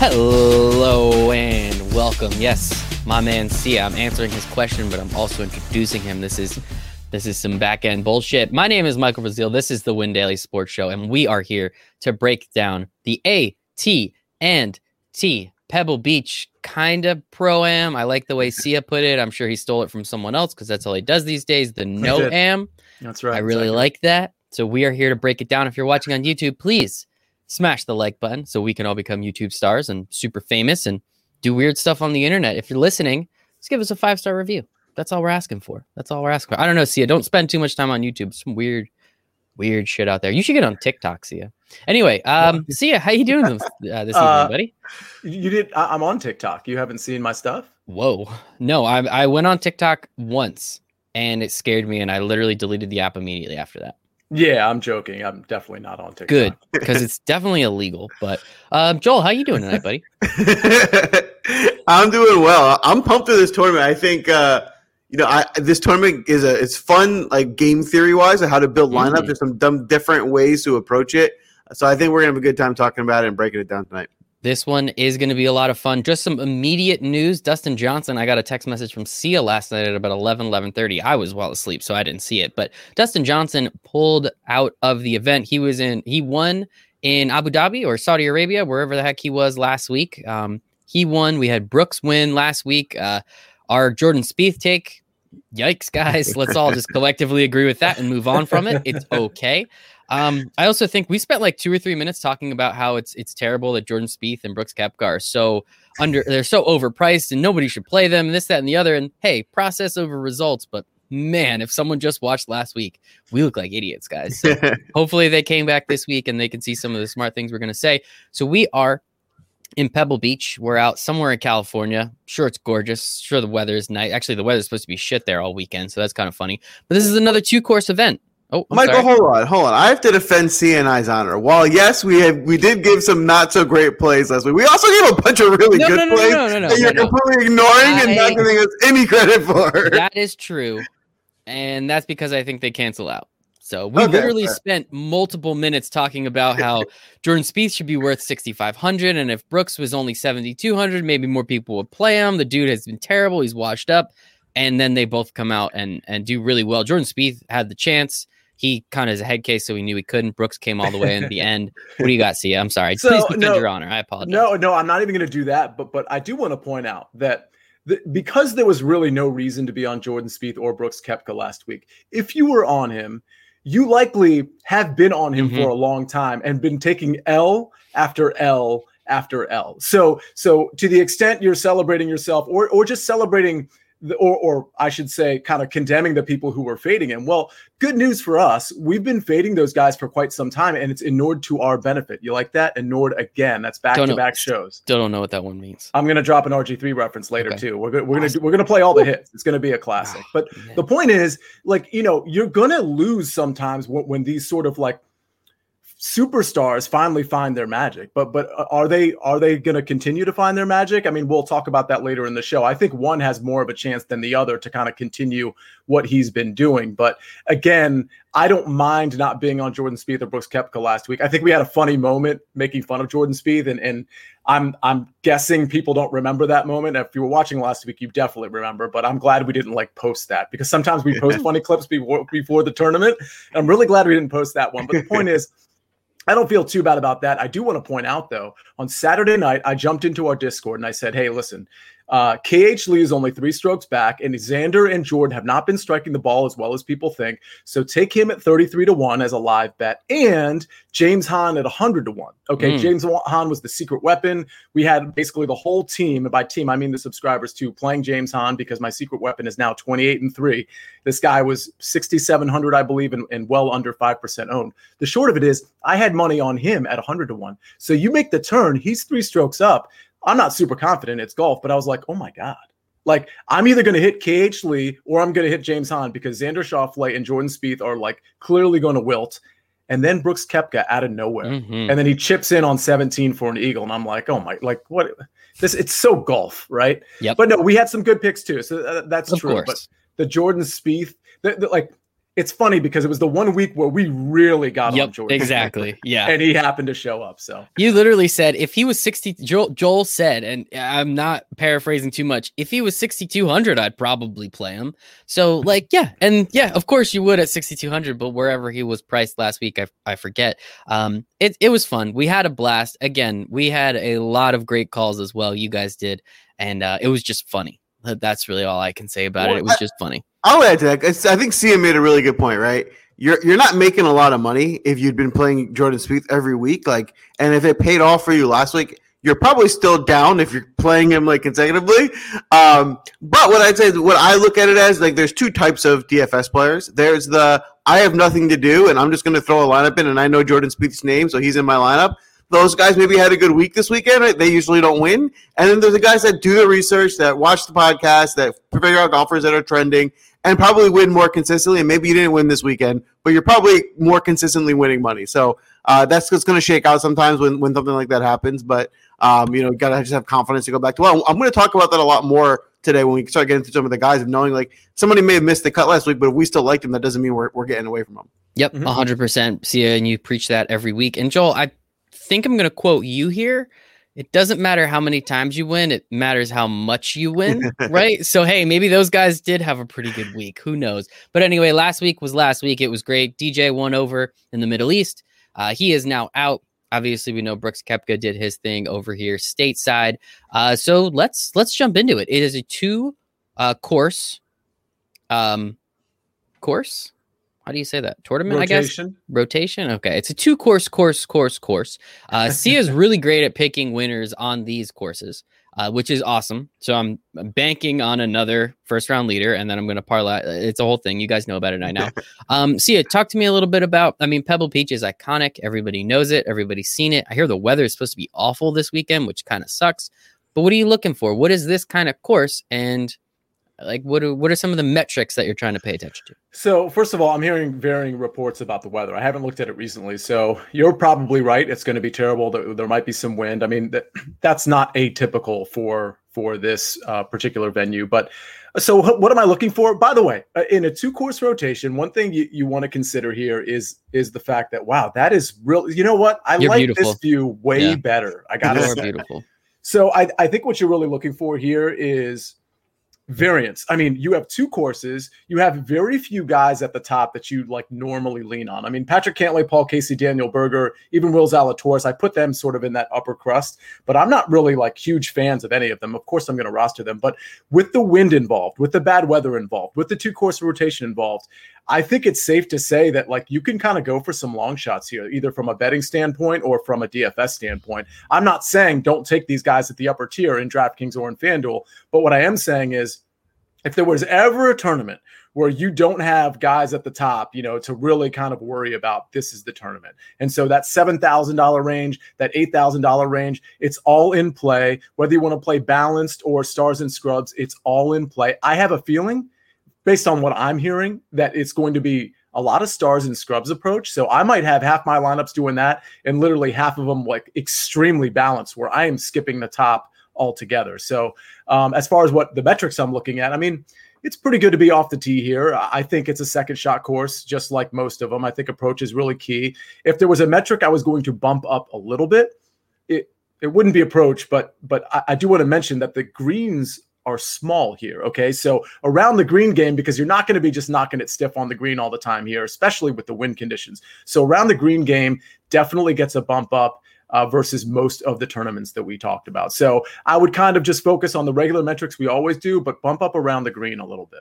Hello and welcome. Yes, my man Sia. I'm answering his question, but I'm also introducing him. This is this is some back end bullshit. My name is Michael Brazil. This is the Win Daily Sports Show, and we are here to break down the A, T, and T Pebble Beach kind of pro am. I like the way Sia put it. I'm sure he stole it from someone else because that's all he does these days. The no am. That's right. I really exactly. like that. So we are here to break it down. If you're watching on YouTube, please smash the like button so we can all become YouTube stars and super famous and do weird stuff on the internet. If you're listening, just give us a five star review. That's all we're asking for. That's all we're asking for. I don't know, Sia. Don't spend too much time on YouTube. Some weird, weird shit out there. You should get on TikTok, Sia. Anyway, um, Sia, how you doing this, uh, this Uh, evening, buddy? You did. I, I'm on TikTok. You haven't seen my stuff. Whoa. No, I I went on TikTok once and it scared me, and I literally deleted the app immediately after that. Yeah, I'm joking. I'm definitely not on TikTok. Good, because it's definitely illegal. But um, Joel, how you doing tonight, buddy? I'm doing well. I'm pumped for this tournament. I think uh, you know, I this tournament is a it's fun like game theory wise of how to build lineups. Mhm. There's some dumb different ways to approach it. So I think we're gonna have a good time talking about it and breaking it down tonight. This one is going to be a lot of fun. Just some immediate news. Dustin Johnson, I got a text message from Sia last night at about 11, 11.30. I was well asleep, so I didn't see it. But Dustin Johnson pulled out of the event. He was in, he won in Abu Dhabi or Saudi Arabia, wherever the heck he was last week. Um, he won. We had Brooks win last week. Uh, our Jordan Spieth take, yikes, guys. Let's all just collectively agree with that and move on from it. It's okay. Um, I also think we spent like two or three minutes talking about how it's it's terrible that Jordan Spieth and Brooks Koepka are so under they're so overpriced and nobody should play them and this that and the other and hey process over results but man if someone just watched last week we look like idiots guys so hopefully they came back this week and they can see some of the smart things we're going to say so we are in Pebble Beach. We're out somewhere in California. Sure, it's gorgeous. Sure, the weather is nice. Actually, the weather's supposed to be shit there all weekend, so that's kind of funny. But this is another two course event. Oh, I'm Michael, sorry. hold on, hold on. I have to defend CNI's honor. While yes, we have we did give some not so great plays last week. We also gave a bunch of really No, good no, no, plays no, no, no, that you're completely ignoring and not giving us any credit for. that is true, and that's because I think they cancel out. So we Okay, literally fair. spent multiple minutes talking about how Jordan Spieth should be worth 6,500, and if Brooks was only 7,200, maybe more people would play him. The dude has been terrible; he's washed up, and then they both come out and and do really well. Jordan Spieth had the chance. He kind of is a head case, so we knew he couldn't. Brooks came all the way in the end. What do you got, Sia? I'm sorry. So, Please defend no- your honor. I apologize. No, no, I'm not even going to do that. But but I do want to point out that the, because there was really no reason to be on Jordan Spieth or Brooks Koepka last week. If you were on him, you likely have been on him Mhm. for a long time and been taking L after L after L. So so to the extent you're celebrating yourself or or just celebrating or, or I should say, kind of condemning the people who were fading him. Well, good news for us. We've been fading those guys for quite some time, and it's inured to our benefit. You like that? Inured again. That's back to back shows. Still don't know what that one means. I'm gonna drop an RG3 reference later Okay. too. We're gonna we're gonna we're gonna play all the hits. It's gonna be a classic. But the point is, like you know, you're gonna lose sometimes when, when these sort of like superstars finally find their magic. But but uh, are they are they gonna continue to find their magic? I mean, we'll talk about that later in the show. I think one has more of a chance than the other to kind of continue what he's been doing. But again, I don't mind not being on Jordan Spieth or Brooks Koepka last week. I think we had a funny moment making fun of Jordan Spieth, and and I'm I'm guessing people don't remember that moment. If you were watching last week, you definitely remember. But I'm glad we didn't like post that because sometimes we post funny clips before before the tournament. And I'm really glad we didn't post that one. But the point is. I don't feel too bad about that. I do want to point out, though, on Saturday night, I jumped into our Discord and I said, hey, listen, uh, KH Lee is only three strokes back, and Xander and Jordan have not been striking the ball as well as people think. So take him at 33 to 1 as a live bet, and James Hahn at 100 to 1. Okay, Mm. James Hahn was the secret weapon. We had basically the whole team, and by team, I mean the subscribers too, playing James Hahn because my secret weapon is now 28 and 3. This guy was 6,700, I believe, and, and well under 5% owned. The short of it is, I had money on him at 100 to 1. So you make the turn, he's three strokes up. I'm not super confident it's golf, but I was like, oh my God. Like, I'm either going to hit KH Lee or I'm going to hit James Hahn because Xander Schauffele and Jordan Spieth are like clearly going to wilt. And then Brooks Koepka out of nowhere. Mhm. And then he chips in on 17 for an eagle. And I'm like, oh my, like what? This, it's so golf, right? Yeah. But no, we had some good picks too. So uh, that's Of true. course. But the Jordan Spieth, the, the, like, it's funny because it was the one week where we really got yep, on Jordan. Exactly. Yeah. and he happened to show up. So you literally said if he was 60, Joel, Joel said, and I'm not paraphrasing too much, if he was 6,200, I'd probably play him. So, like, yeah. And yeah, of course you would at 6,200, but wherever he was priced last week, I, I forget. Um, it, it was fun. We had a blast. Again, we had a lot of great calls as well. You guys did. And uh, it was just funny. That's really all I can say about Well, it. It was just funny. I'll add to that. I think Sia made a really good point, right? You're you're not making a lot of money if you'd been playing Jordan Spieth every week, like, and if it paid off for you last week, you're probably still down if you're playing him like consecutively. Um, but what I'd say is what I look at it as like, there's two types of DFS players. There's the I have nothing to do and I'm just going to throw a lineup in, and I know Jordan Spieth's name, so he's in my lineup. Those guys maybe had a good week this weekend. Right? They usually don't win. And then there's the guys that do the research, that watch the podcast, that figure out golfers that are trending, and probably win more consistently. And maybe you didn't win this weekend, but you're probably more consistently winning money. So uh, that's what's going to shake out sometimes when, when something like that happens. But um, you know, got to just have confidence to go back to. Well, I'm going to talk about that a lot more today when we start getting to some of the guys of knowing like somebody may have missed the cut last week, but if we still like them, that doesn't mean we're, we're getting away from them. Yep, Mhm. a hundred percent. See, and you preach that every week. And Joel, I think I'm going to quote you here. It doesn't matter how many times you win; it matters how much you win, right? So, hey, maybe those guys did have a pretty good week. Who knows? But anyway, last week was last week. It was great. DJ won over in the Middle East. Uh, he is now out. Obviously, we know Brooks Koepka did his thing over here stateside. Uh, so let's let's jump into it. It is a two uh, course um, course. How do you say that? Tournament, I guess? Rotation. rotation? Okay it's a two course course course course. Uh sia is really great at picking winners on these courses uh, which is awesome. So I'm, I'm banking on another first round leader and then i'm going to parlay it's a whole thing. You guys know about it i know. Um sia talk to me a little bit about i mean pebble beach is iconic. Everybody knows it. Everybody's seen it. I hear the weather is supposed to be awful this weekend which kind of sucks. But what are you looking for? What is this kind of course? And like what are, what are some of the metrics that you're trying to pay attention to So first of all, I'm hearing varying reports about the weather. I haven't looked at it recently, so you're probably right. It's going to be terrible. There, might be some wind. I mean, that, that's not atypical for for this uh, particular venue. But so what, what am I looking for? By the way, uh, in a two course rotation, one thing you, you want to consider here is is the fact that wow, that is real. You know what? I You're like beautiful. this view way Yeah. better. I got it beautiful So I, I think what you're really looking for here is variance. I mean, you have two courses. You have very few guys at the top that you like normally lean on. I mean, Patrick Cantlay, Paul Casey, Daniel Berger, even Will Zalatoris. I put them sort of in that upper crust, but I'm not really like huge fans of any of them. Of course, I'm going to roster them, but with the wind involved, with the bad weather involved, with the two course rotation involved, I think it's safe to say that like you can kind of go for some long shots here, either from a betting standpoint or from a DFS standpoint. I'm not saying don't take these guys at the upper tier in DraftKings or in FanDuel, but what I am saying is if there was ever a tournament where you don't have guys at the top, you know, to really kind of worry about this is the tournament. And so that $7,000 range, that $8,000 range, it's all in play. Whether you want to play balanced or stars and scrubs, it's all in play. I have a feeling based on what I'm hearing that it's going to be a lot of stars and scrubs approach. So I might have half my lineups doing that and literally half of them like extremely balanced where I am skipping the top altogether. So um, as far as what the metrics I'm looking at, I mean, it's pretty good to be off the tee here. I think it's a second shot course, just like most of them. I think approach is really key. If there was a metric I was going to bump up a little bit, it it wouldn't be approach, but but I, I do want to mention that the greens are small here. Okay, so around the green game because you're not going to be just knocking it stiff on the green all the time here, especially with the wind conditions. So around the green game definitely gets a bump up uh, versus most of the tournaments that we talked about. So I would kind of just focus on the regular metrics we always do, but bump up around the green a little bit.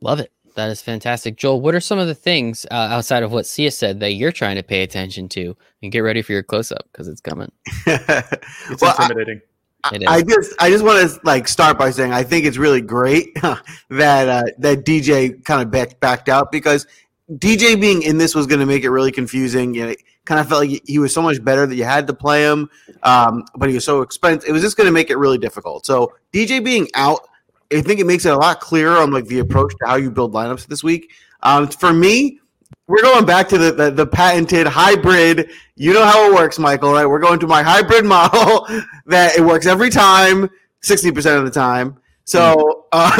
Love it. That is fantastic. Joel, what are some of the things uh, outside of what Sia said that you're trying to pay attention to? And get ready for your close up because it's coming. It's Well, intimidating. It I just I just want to like start by saying I think it's really great that uh, that DJ kind of back, backed out because DJ being in this was going to make it really confusing. You know, it kind of felt like he was so much better that you had to play him, um, but he was so expensive. It was just going to make it really difficult. So DJ being out, I think it makes it a lot clearer on like the approach to how you build lineups this week. Um, for me, we're going back to the, the the patented hybrid. You know how it works, Michael, right? We're going to my hybrid model that it works every time, sixty percent of the time. So, uh,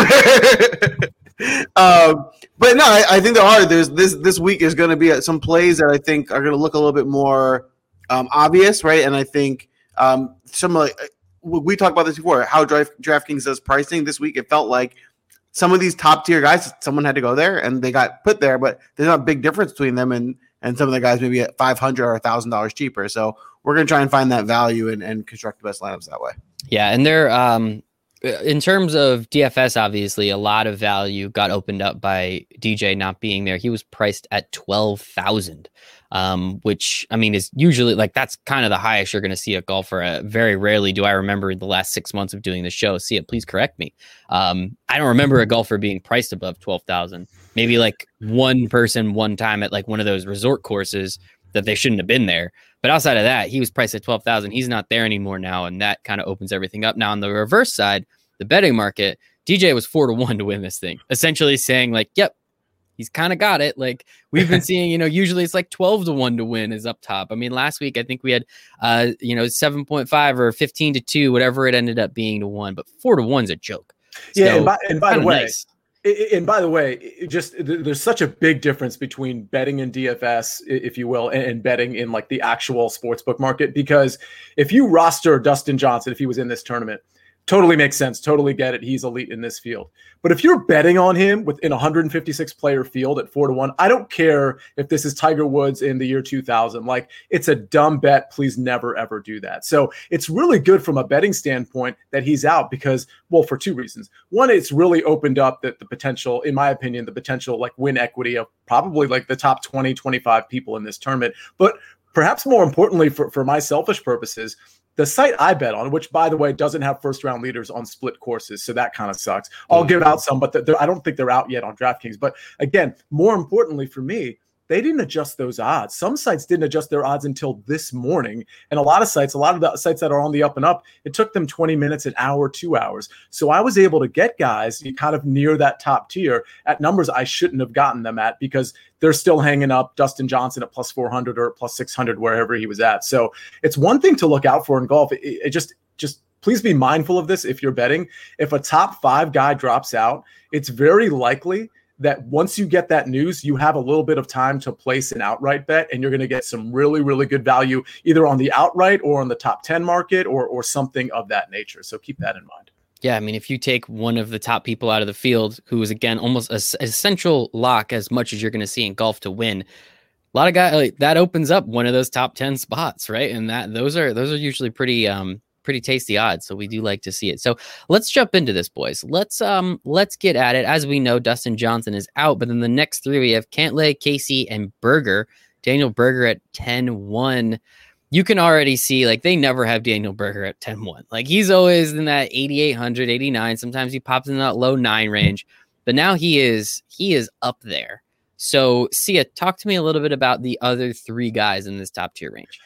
um, But no, I, I, think there are. There's this this week is going to be some plays that I think are going to look a little bit more um, obvious, right? And I think um, some like we talked about this before. How Draft, DraftKings does pricing this week, it felt like some of these top tier guys, someone had to go there and they got put there, but there's not a big difference between them and and some of the guys maybe at five hundred or thousand dollars cheaper. So we're to try and find that value and, and construct the best lineups that way. Yeah, and they're um, in terms of DFS, obviously, a lot of value got opened up by DJ not being there. He was priced at twelve thousand, um, which I mean is usually like that's kind of the highest you're going to see a golfer. Uh, very rarely do I remember the last six months of doing the show. See it, please correct me. Um, I don't remember a golfer being priced above twelve thousand. Maybe like one person one time at like one of those resort courses that they shouldn't have been there. But outside of that, he was priced at 12,000. He's not there anymore now. And that kind of opens everything up. Now, on the reverse side, the betting market, DJ was four to one to win this thing, essentially saying, like, yep, he's kind of got it. Like we've been seeing, you know, usually it's like 12 to 1 to win is up top. I mean, last week I think we had uh, you know, 7.5 or 15 to 2, whatever it ended up being to 1, but 4 to 1's a joke. Yeah, so, and by, and by the way, nice and by the way, just there's such a big difference between betting in DFS, if you will, and betting in like the actual sportsbook market. Because if you roster Dustin Johnson, if he was in this tournament, totally makes sense. Totally get it. He's elite in this field. But if you're betting on him within a 156 player field at four to one, I don't care if this is Tiger Woods in the year 2000. Like it's a dumb bet. Please never ever do that. So it's really good from a betting standpoint that he's out because, well, for two reasons. One, it's really opened up that the potential, in my opinion, the potential like win equity of probably like the top 20, 25 people in this tournament. But perhaps more importantly, for, for my selfish purposes, the site I bet on, which by the way doesn't have first round leaders on split courses, so that kind of sucks. I'll mm. give out some, but I don't think they're out yet on DraftKings. But again, more importantly for me, they didn't adjust those odds. Some sites didn't adjust their odds until this morning. And a lot of sites, a lot of the sites that are on the up and up, it took them 20 minutes, an hour, two hours. So I was able to get guys mm-hmm. kind of near that top tier at numbers I shouldn't have gotten them at because they're still hanging up Dustin Johnson at plus 400 or plus 600, wherever he was at. So it's one thing to look out for in golf. It, it just, just please be mindful of this if you're betting. If a top five guy drops out, it's very likely that once you get that news, you have a little bit of time to place an outright bet, and you're going to get some really, really good value either on the outright or on the top 10 market or, or something of that nature. So keep that in mind. Yeah, I mean, if you take one of the top people out of the field, who is again almost a, essential lock as much as you're going to see in golf to win, a lot of guys like, that opens up one of those top ten spots, right? And that those are those are usually pretty um pretty tasty odds. So we do like to see it. So let's jump into this, boys. Let's um let's get at it. As we know, Dustin Johnson is out, but then the next three we have Cantlay, Casey, and Berger. Daniel Berger at 10-1. You can already see like they never have Daniel Berger at 10-1. Like he's always in that 8800, 89. Sometimes he pops in that low nine range, but now he is he is up there. So, Sia, talk to me a little bit about the other three guys in this top tier range.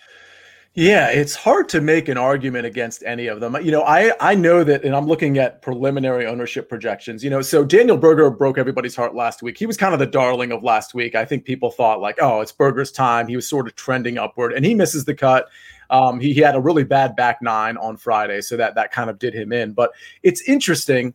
Yeah, it's hard to make an argument against any of them. You know, I I know that, and I'm looking at preliminary ownership projections. You know, so Daniel Berger broke everybody's heart last week. He was kind of the darling of last week. I think people thought like, oh, it's Berger's time. He was sort of trending upward, and he misses the cut. Um, he, he had a really bad back nine on Friday, so that that kind of did him in. But it's interesting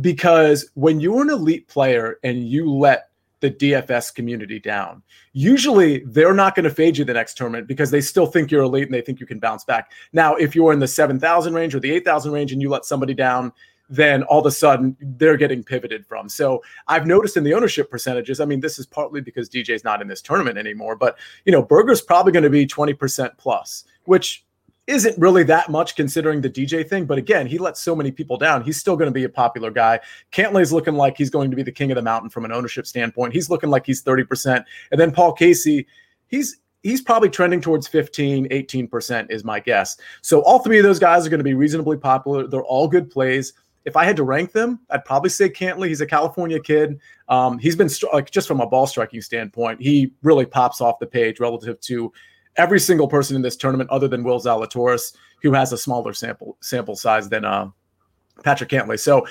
because when you're an elite player and you let the DFS community down. Usually they're not going to fade you the next tournament because they still think you're elite and they think you can bounce back. Now, if you're in the 7,000 range or the 8,000 range and you let somebody down, then all of a sudden they're getting pivoted from. So I've noticed in the ownership percentages, I mean, this is partly because DJ's not in this tournament anymore, but you know, Berger's probably going to be 20% plus, which isn't really that much considering the DJ thing. But again, he lets so many people down. He's still going to be a popular guy. Cantlay's looking like he's going to be the king of the mountain from an ownership standpoint. He's looking like he's 30%. And then Paul Casey, he's he's probably trending towards 15, 18% is my guess. So all three of those guys are going to be reasonably popular. They're all good plays. If I had to rank them, I'd probably say Cantlay. He's a California kid. Um, he's been like just from a ball striking standpoint, he really pops off the page relative to every single person in this tournament, other than Will Zalatoris, who has a smaller sample sample size than uh, Patrick Cantlay. So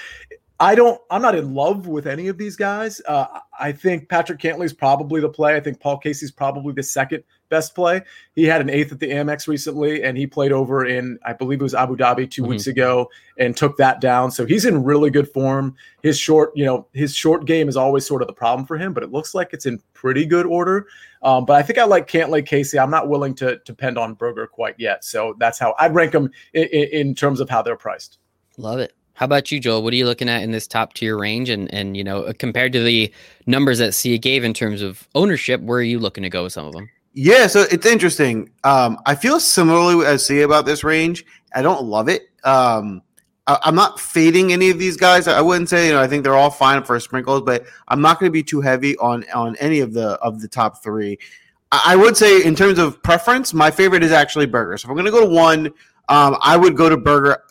I don't. I'm not in love with any of these guys. Uh, I think Patrick Cantlay's probably the play. I think Paul Casey's probably the second best play. He had an eighth at the Amex recently, and he played over in, I believe it was Abu Dhabi 2 mm-hmm. weeks ago, and took that down. So he's in really good form. His short, you know, his short game is always sort of the problem for him, but it looks like it's in pretty good order. Um, but I think I like Cantlay Casey. I'm not willing to depend on Berger quite yet. So that's how I'd rank them in, in terms of how they're priced. Love it. How about you, Joel? What are you looking at in this top tier range? And and you know, compared to the numbers that Sia gave in terms of ownership, where are you looking to go with some of them? Yeah, so it's interesting. Um, I feel similarly as Sia about this range. I don't love it. Um, I, am not fading any of these guys. I wouldn't say you know I think they're all fine for sprinkles, but I'm not going to be too heavy on on any of the of the top three. I, I would say in terms of preference, my favorite is actually Berger. So if I'm going to go to one, um, I would go to Berger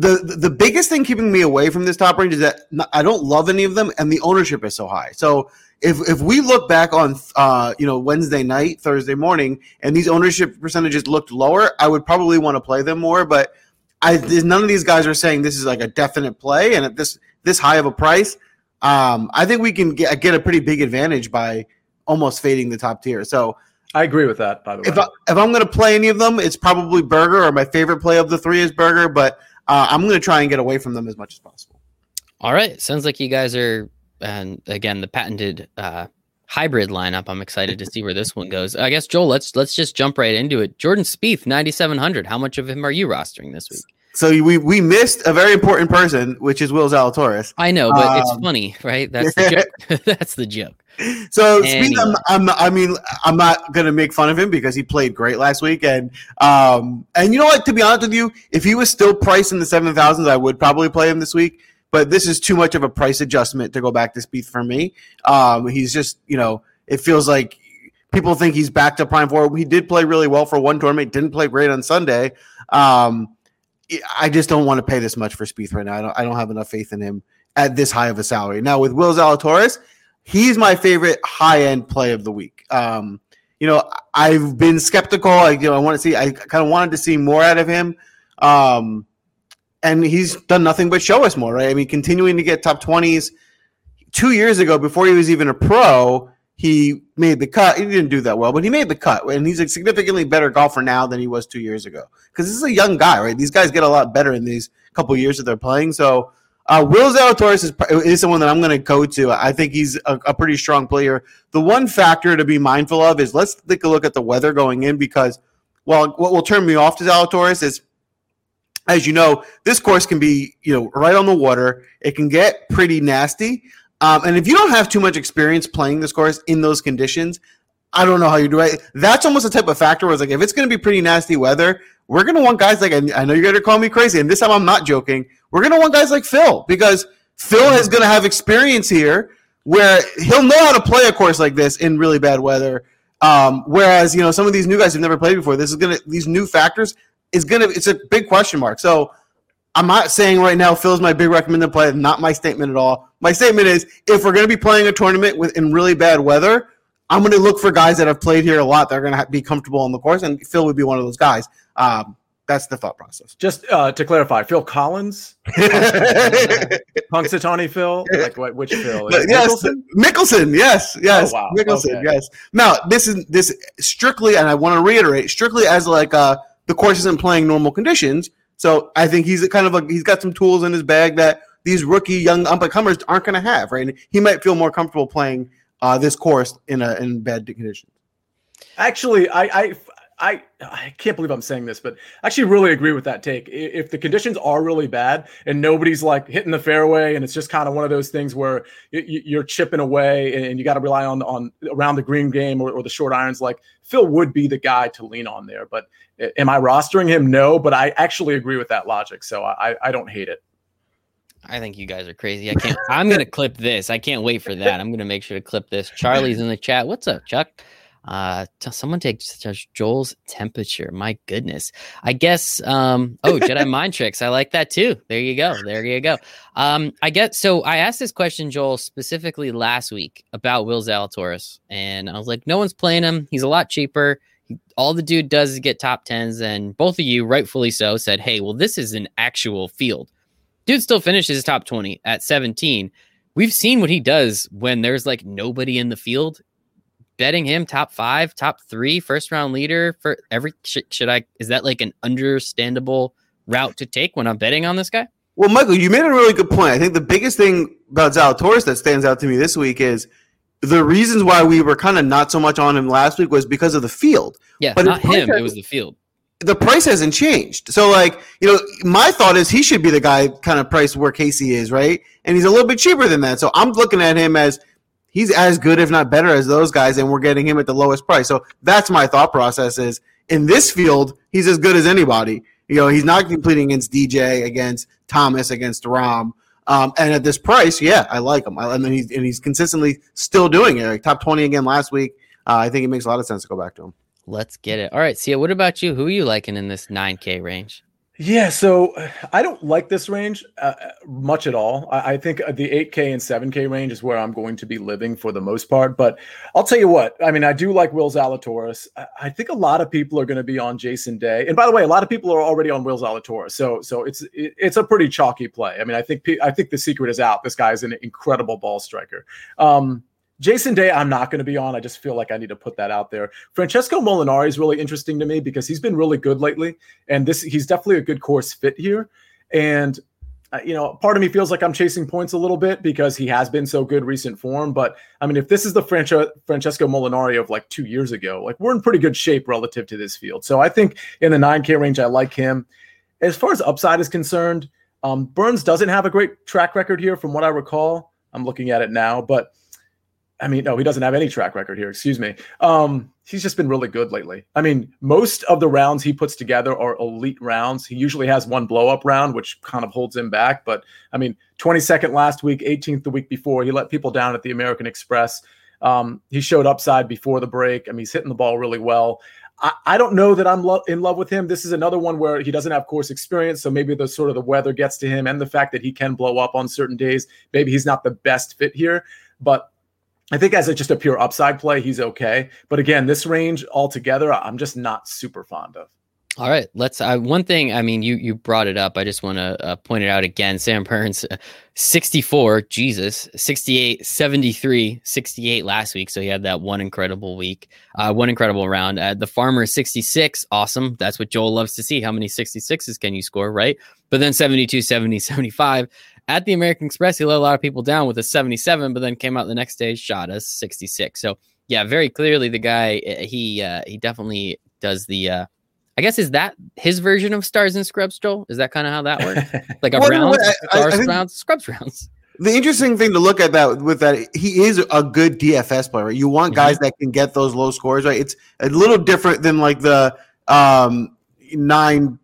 the the biggest thing keeping me away from this top range is that I don't love any of them, and the ownership is so high. So if if we look back on uh, you know Wednesday night, Thursday morning, and these ownership percentages looked lower, I would probably want to play them more. But I none of these guys are saying this is like a definite play, and at this this high of a price, um, I think we can get, get a pretty big advantage by almost fading the top tier. So. I agree with that. By the way, if, I, if I'm going to play any of them, it's probably Berger, or my favorite play of the three is Berger. But uh, I'm going to try and get away from them as much as possible. All right. Sounds like you guys are, and again, the patented uh, hybrid lineup. I'm excited to see where this one goes. I guess Joel, let's let's just jump right into it. Jordan Spieth, 9700. How much of him are you rostering this week? So we we missed a very important person, which is Will Zalatoris. I know, but um, it's funny, right? That's the joke. That's the joke. So anyway. I'm, I'm, i mean, I'm not gonna make fun of him because he played great last week, and um, and you know what? To be honest with you, if he was still priced in the seven thousands, I would probably play him this week. But this is too much of a price adjustment to go back to Spieth for me. Um, he's just, you know, it feels like people think he's back to prime form. He did play really well for one tournament, didn't play great on Sunday. Um, I just don't want to pay this much for Spieth right now. I don't, I don't have enough faith in him at this high of a salary. Now with Will Zalatoris, he's my favorite high end play of the week. Um, you know, I've been skeptical. I, you know, I want to see. I kind of wanted to see more out of him, um, and he's done nothing but show us more. Right? I mean, continuing to get top twenties. Two years ago, before he was even a pro, he made the cut. He didn't do that well, but he made the cut, and he's a significantly better golfer now than he was two years ago. Because this is a young guy, right? These guys get a lot better in these couple years that they're playing. So uh, Will Zalatoris is, is someone that I'm going to go to. I think he's a, a, pretty strong player. The one factor to be mindful of is let's take a look at the weather going in because, well, what will turn me off to Zalatoris is, as you know, this course can be you know right on the water. It can get pretty nasty, um, and if you don't have too much experience playing this course in those conditions, I don't know how you do it. That's almost a type of factor where it's like if it's going to be pretty nasty weather, we're going to want guys like I know you're going to call me crazy, and this time I'm not joking. We're going to want guys like Phil because Phil is going to have experience here where he'll know how to play a course like this in really bad weather. Um, whereas you know some of these new guys have never played before. This is gonna these new factors is gonna it's a big question mark. So I'm not saying right now Phil's my big recommended play. Not my statement at all. My statement is if we're gonna be playing a tournament with in really bad weather, I'm going to look for guys that have played here a lot that are going to be comfortable on the course, and Phil would be one of those guys. Um, that's the thought process. Just uh, to clarify, Phil Collins, Punxsutawney Phil, like what? Which Phil? yes, Mickelson? Mickelson. Yes, yes, oh, wow. Mickelson. Okay. Yes. Now this is this strictly, and I want to reiterate, strictly as like uh, the course isn't playing normal conditions. So I think he's kind of like he's got some tools in his bag that these rookie young up and comers aren't going to have. Right, and he might feel more comfortable playing uh, this course in a in bad conditions. Actually, I, I I I can't believe I'm saying this, but I actually really agree with that take. If the conditions are really bad and nobody's like hitting the fairway, and it's just kind of one of those things where you're chipping away and you got to rely on on around the green game or, or, the short irons, like Phil would be the guy to lean on there. But am I rostering him? No, but I actually agree with that logic, so I I don't hate it. I think you guys are crazy. I can't. I'm gonna clip this. I can't wait for that. I'm gonna make sure to clip this. Charlie's in the chat. What's up, Chuck? Uh, tell someone take Joel's temperature. My goodness. I guess. Um. Oh, Jedi mind tricks. I like that too. There you go. There you go. Um. I get. So I asked this question, Joel, specifically last week about Will Zalatoris, and I was like, no one's playing him. He's a lot cheaper. all the dude does is get top tens, and both of you, rightfully so, said, "Hey, well, this is an actual field." Dude still finishes top 20 at 17. We've seen what he does when there's like nobody in the field. Betting him top five, top three, first round leader for every should, should I is that like an understandable route to take when I'm betting on this guy? Well, Michael, you made a really good point. I think the biggest thing about Zalatoris that stands out to me this week is the reasons why we were kind of not so much on him last week was because of the field. Yeah, but not him. It was the field. The price hasn't changed. So, like, you know, my thought is he should be the guy kind of priced where Casey is, right? And he's a little bit cheaper than that. So I'm looking at him as he's as good, if not better, as those guys, and we're getting him at the lowest price. So that's my thought process is in this field, he's as good as anybody. You know, he's not competing against DJ, against Thomas, against Rahm. Um, and at this price, yeah, I like him. I, and he's and he's consistently still doing it. Like top twenty again last week. Uh, I think it makes a lot of sense to go back to him. Let's get it. All right, Sia. What about you? Who are you liking in this nine K range? Yeah, so I don't like this range uh, much at all. I, I, think the 8K and 7K range is where I'm going to be living for the most part. But I'll tell you what, I mean, I do like Will Zalatoris. I, I think a lot of people are going to be on Jason Day, and by the way, a lot of people are already on Will Zalatoris. So, so it's it, it's a pretty chalky play. I mean, I think I think the secret is out. This guy is an incredible ball striker. Um, Jason Day, I'm not going to be on. I just feel like I need to put that out there. Francesco Molinari is really interesting to me because he's been really good lately, and this he's definitely a good course fit here. And uh, you know, part of me feels like I'm chasing points a little bit because he has been so good recent form. But I mean, if this is the Franche- Francesco Molinari of like two years ago, like we're in pretty good shape relative to this field. So I think in the 9K range, I like him. As far as upside is concerned, um, Burns doesn't have a great track record here, from what I recall. I'm looking at it now, but I mean, no, he doesn't have any track record here. Excuse me. Um, he's just been really good lately. I mean, most of the rounds he puts together are elite rounds. He usually has one blow up round, which kind of holds him back. But I mean, 22nd last week, 18th the week before. He let people down at the American Express. Um, he showed upside before the break. I mean, he's hitting the ball really well. I, don't know that I'm lo- in love with him. This is another one where he doesn't have course experience, so maybe the sort of the weather gets to him, and the fact that he can blow up on certain days. Maybe he's not the best fit here, but I think as a, just a pure upside play, he's okay. But again, this range altogether, I'm just not super fond of. All right, let's. Uh, one thing, I mean, you you brought it up. I just want to uh, point it out again. Sam Burns, uh, 64, Jesus, 68, 73, 68 last week. So he had that one incredible week, uh, one incredible round. Uh, the Farmer 66, awesome. That's what Joel loves to see. How many 66s can you score, right? But then 72, 70, 75 at the American Express, he let a lot of people down with a 77, but then came out the next day, shot us 66. So yeah, very clearly the guy he he definitely does the. I guess is that his version of stars and scrubs, Joel? Is that kind of how that works? Like a well, rounds, I, stars I rounds, scrubs rounds. The interesting thing to look at that with that he is a good DFS player. Right? You want guys mm-hmm. that can get those low scores, right? It's a little different than like the um, nine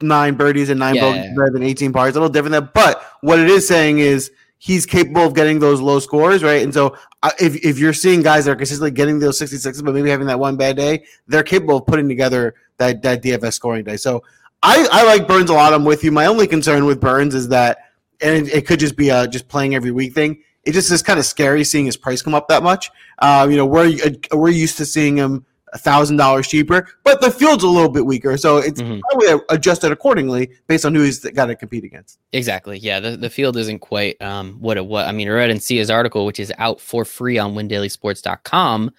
nine birdies and nine yeah, bogeys yeah. better than 18 pars. A little different than, but what it is saying is he's capable of getting those low scores, right? And so uh, if, if you're seeing guys that are consistently getting those 66s, but maybe having that one bad day, they're capable of putting together that, that DFS scoring day. So I, I like Burns a lot. I'm with you. My only concern with Burns is that, and it, it could just be a just playing every week thing. It just is kind of scary seeing his price come up that much. Um, you know, we're uh, we're used to seeing him thousand dollars cheaper, but the field's a little bit weaker, so it's mm-hmm. probably adjusted accordingly based on who he's got to compete against. Exactly. Yeah, the, the field isn't quite um, what it was. I mean, I read in Sia's article, which is out for free on WinDailySports.com.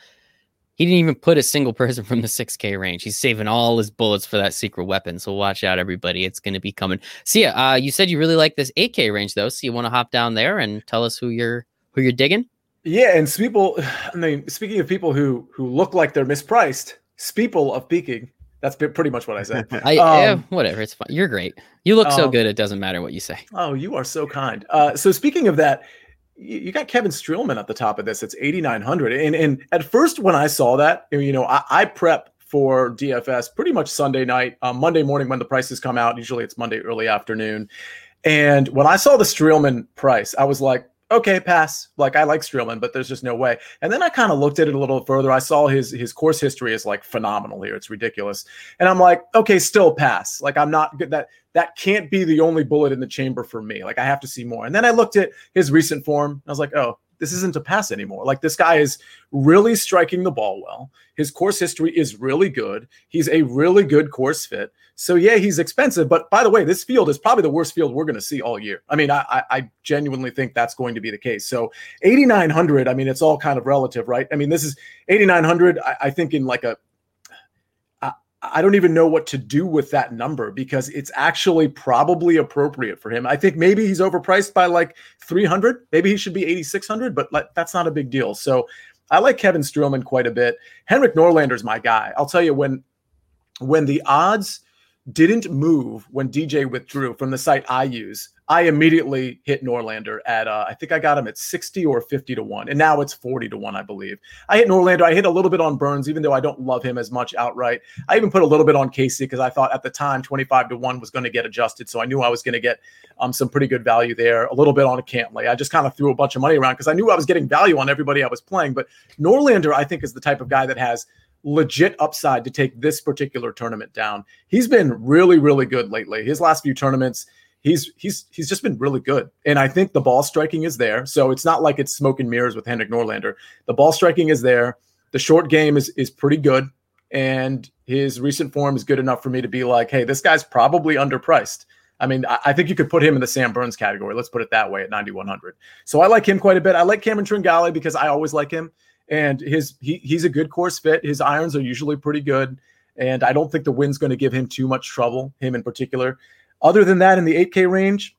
He didn't even put a single person from the 6K range. He's saving all his bullets for that secret weapon. So watch out, everybody. It's going to be coming. Sia, uh, you said you really like this 8K range, though. So you want to hop down there and tell us who you're who you're digging? Yeah, and people. I mean, speaking of people who who look like they're mispriced, Speeple of peaking. That's pretty much what I said. I, um, yeah, whatever. It's fine. You're great. You look so um, good. It doesn't matter what you say. Oh, you are so kind. Uh, so speaking of that, you, you got Kevin Streelman at the top of this. It's 8,900. And and at first when I saw that, you know, I, I prep for DFS pretty much Sunday night, um, Monday morning when the prices come out. Usually it's Monday early afternoon. And when I saw the Streelman price, I was like, okay, pass. Like I like Streelman, but there's just no way. And then I kind of looked at it a little further. I saw his his course history is like phenomenal here. It's ridiculous. And I'm like, okay, still pass. Like I'm not good. That that can't be the only bullet in the chamber for me. Like I have to see more. And then I looked at his recent form. I was like, oh, this isn't a pass anymore. Like this guy is really striking the ball well. His course history is really good. He's a really good course fit. So yeah, he's expensive. But by the way, this field is probably the worst field we're going to see all year. I mean, I, I genuinely think that's going to be the case. So 8,900. I mean, it's all kind of relative, right? I mean, this is 8,900. I, I think in like a I don't even know what to do with that number because it's actually probably appropriate for him. I think maybe he's overpriced by like 300. Maybe he should be 8,600, but like, that's not a big deal. So I like Kevin Streelman quite a bit. Henrik Norlander's my guy. I'll tell you when when the odds didn't move when DJ withdrew from the site I use, I immediately hit Norlander at uh, I think I got him at 60 or 50 to 1. And now it's 40 to 1, I believe. I hit Norlander. I hit a little bit on Burns, even though I don't love him as much outright. I even put a little bit on Casey because I thought at the time 25 to 1 was going to get adjusted. So I knew I was going to get um, some pretty good value there. A little bit on a Cantlay. I just kind of threw a bunch of money around because I knew I was getting value on everybody I was playing. But Norlander, I think, is the type of guy that has legit upside to take this particular tournament down. He's been really, really good lately. His last few tournaments, he's he's he's just been really good. And I think the ball striking is there. So it's not like it's smoke and mirrors with Henrik Norlander. The ball striking is there. The short game is is pretty good. And his recent form is good enough for me to be like, hey, this guy's probably underpriced. I mean, I, I think you could put him in the Sam Burns category. Let's put it that way at 9,100. So I like him quite a bit. I like Cameron Tringale because I always like him. And his he, he's a good course fit. His irons are usually pretty good. And I don't think the wind's going to give him too much trouble, him in particular. Other than that, in the 8K range,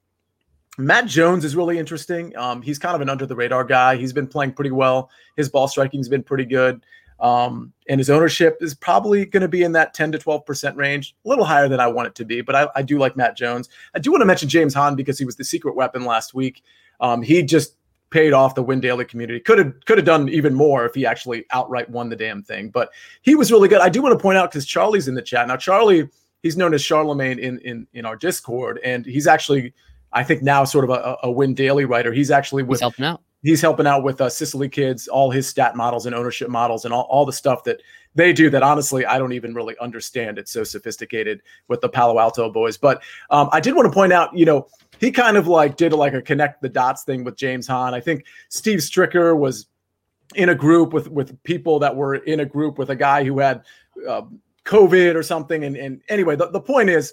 Matt Jones is really interesting. Um, he's kind of an under the radar guy. He's been playing pretty well. His ball striking's been pretty good. Um, and his ownership is probably going to be in that 10 to 12% range, a little higher than I want it to be. But I, I do like Matt Jones. I do want to mention James Hahn because he was the secret weapon last week. Um, he just paid off the Win Daily community. Could have could have done even more if he actually outright won the damn thing. But he was really good. I do want to point out because Charlie's in the chat now. Charlie he's known as Charlemagne in in in our Discord, and he's actually I think now sort of a, a win daily writer. He's actually with he's helping out. He's helping out with uh, Sicily Kids, all his stat models and ownership models, and all, all the stuff that they do. That honestly, I don't even really understand. It's so sophisticated with the Palo Alto boys. But um, I did want to point out, you know, he kind of like did like a connect the dots thing with James Hahn. I think Steve Stricker was in a group with with people that were in a group with a guy who had uh, COVID or something. And, and anyway, the, the point is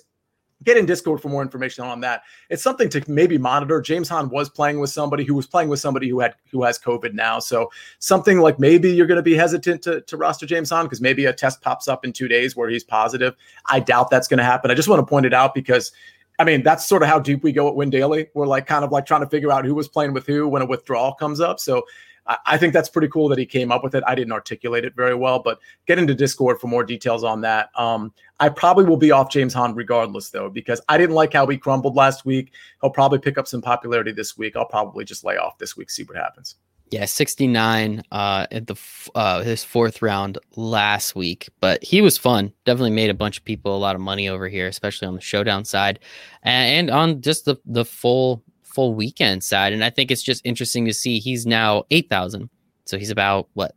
get in Discord for more information on that. It's something to maybe monitor. James Hahn was playing with somebody who was playing with somebody who had who has COVID now. So something like maybe you're going to be hesitant to, to roster James Hahn because maybe a test pops up in two days where he's positive. I doubt that's going to happen. I just want to point it out because I mean, that's sort of how deep we go at Win Daily. We're like kind of like trying to figure out who was playing with who when a withdrawal comes up. So I think that's pretty cool that he came up with it. I didn't articulate it very well, but get into Discord for more details on that. Um, I probably will be off James Hahn regardless, though, because I didn't like how he crumbled last week. He'll probably pick up some popularity this week. I'll probably just lay off this week, see what happens. Yeah, 69 uh, at the uh, his fourth round last week, but he was fun. Definitely made a bunch of people a lot of money over here, especially on the showdown side, and, and on just the the full full weekend side. And I think it's just interesting to see he's now 8,000. So he's about what,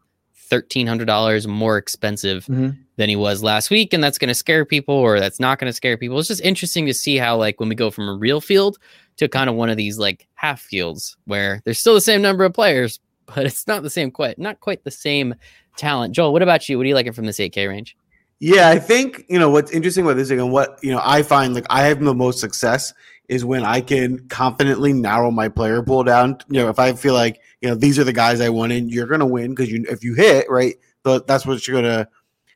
$1,300 more expensive mm-hmm. than he was last week. And that's going to scare people or that's not going to scare people. It's just interesting to see how, like, when we go from a real field to kind of one of these like half fields where there's still the same number of players, but it's not the same, quite, not quite the same talent. Joel, what about you? What do you like it from this 8K range? Yeah, I think you know what's interesting about this thing, and what you know I find like I have the most success is when I can confidently narrow my player pool down. You know, if I feel like you know these are the guys I want in, you're to win because you if you hit right, that's what you're to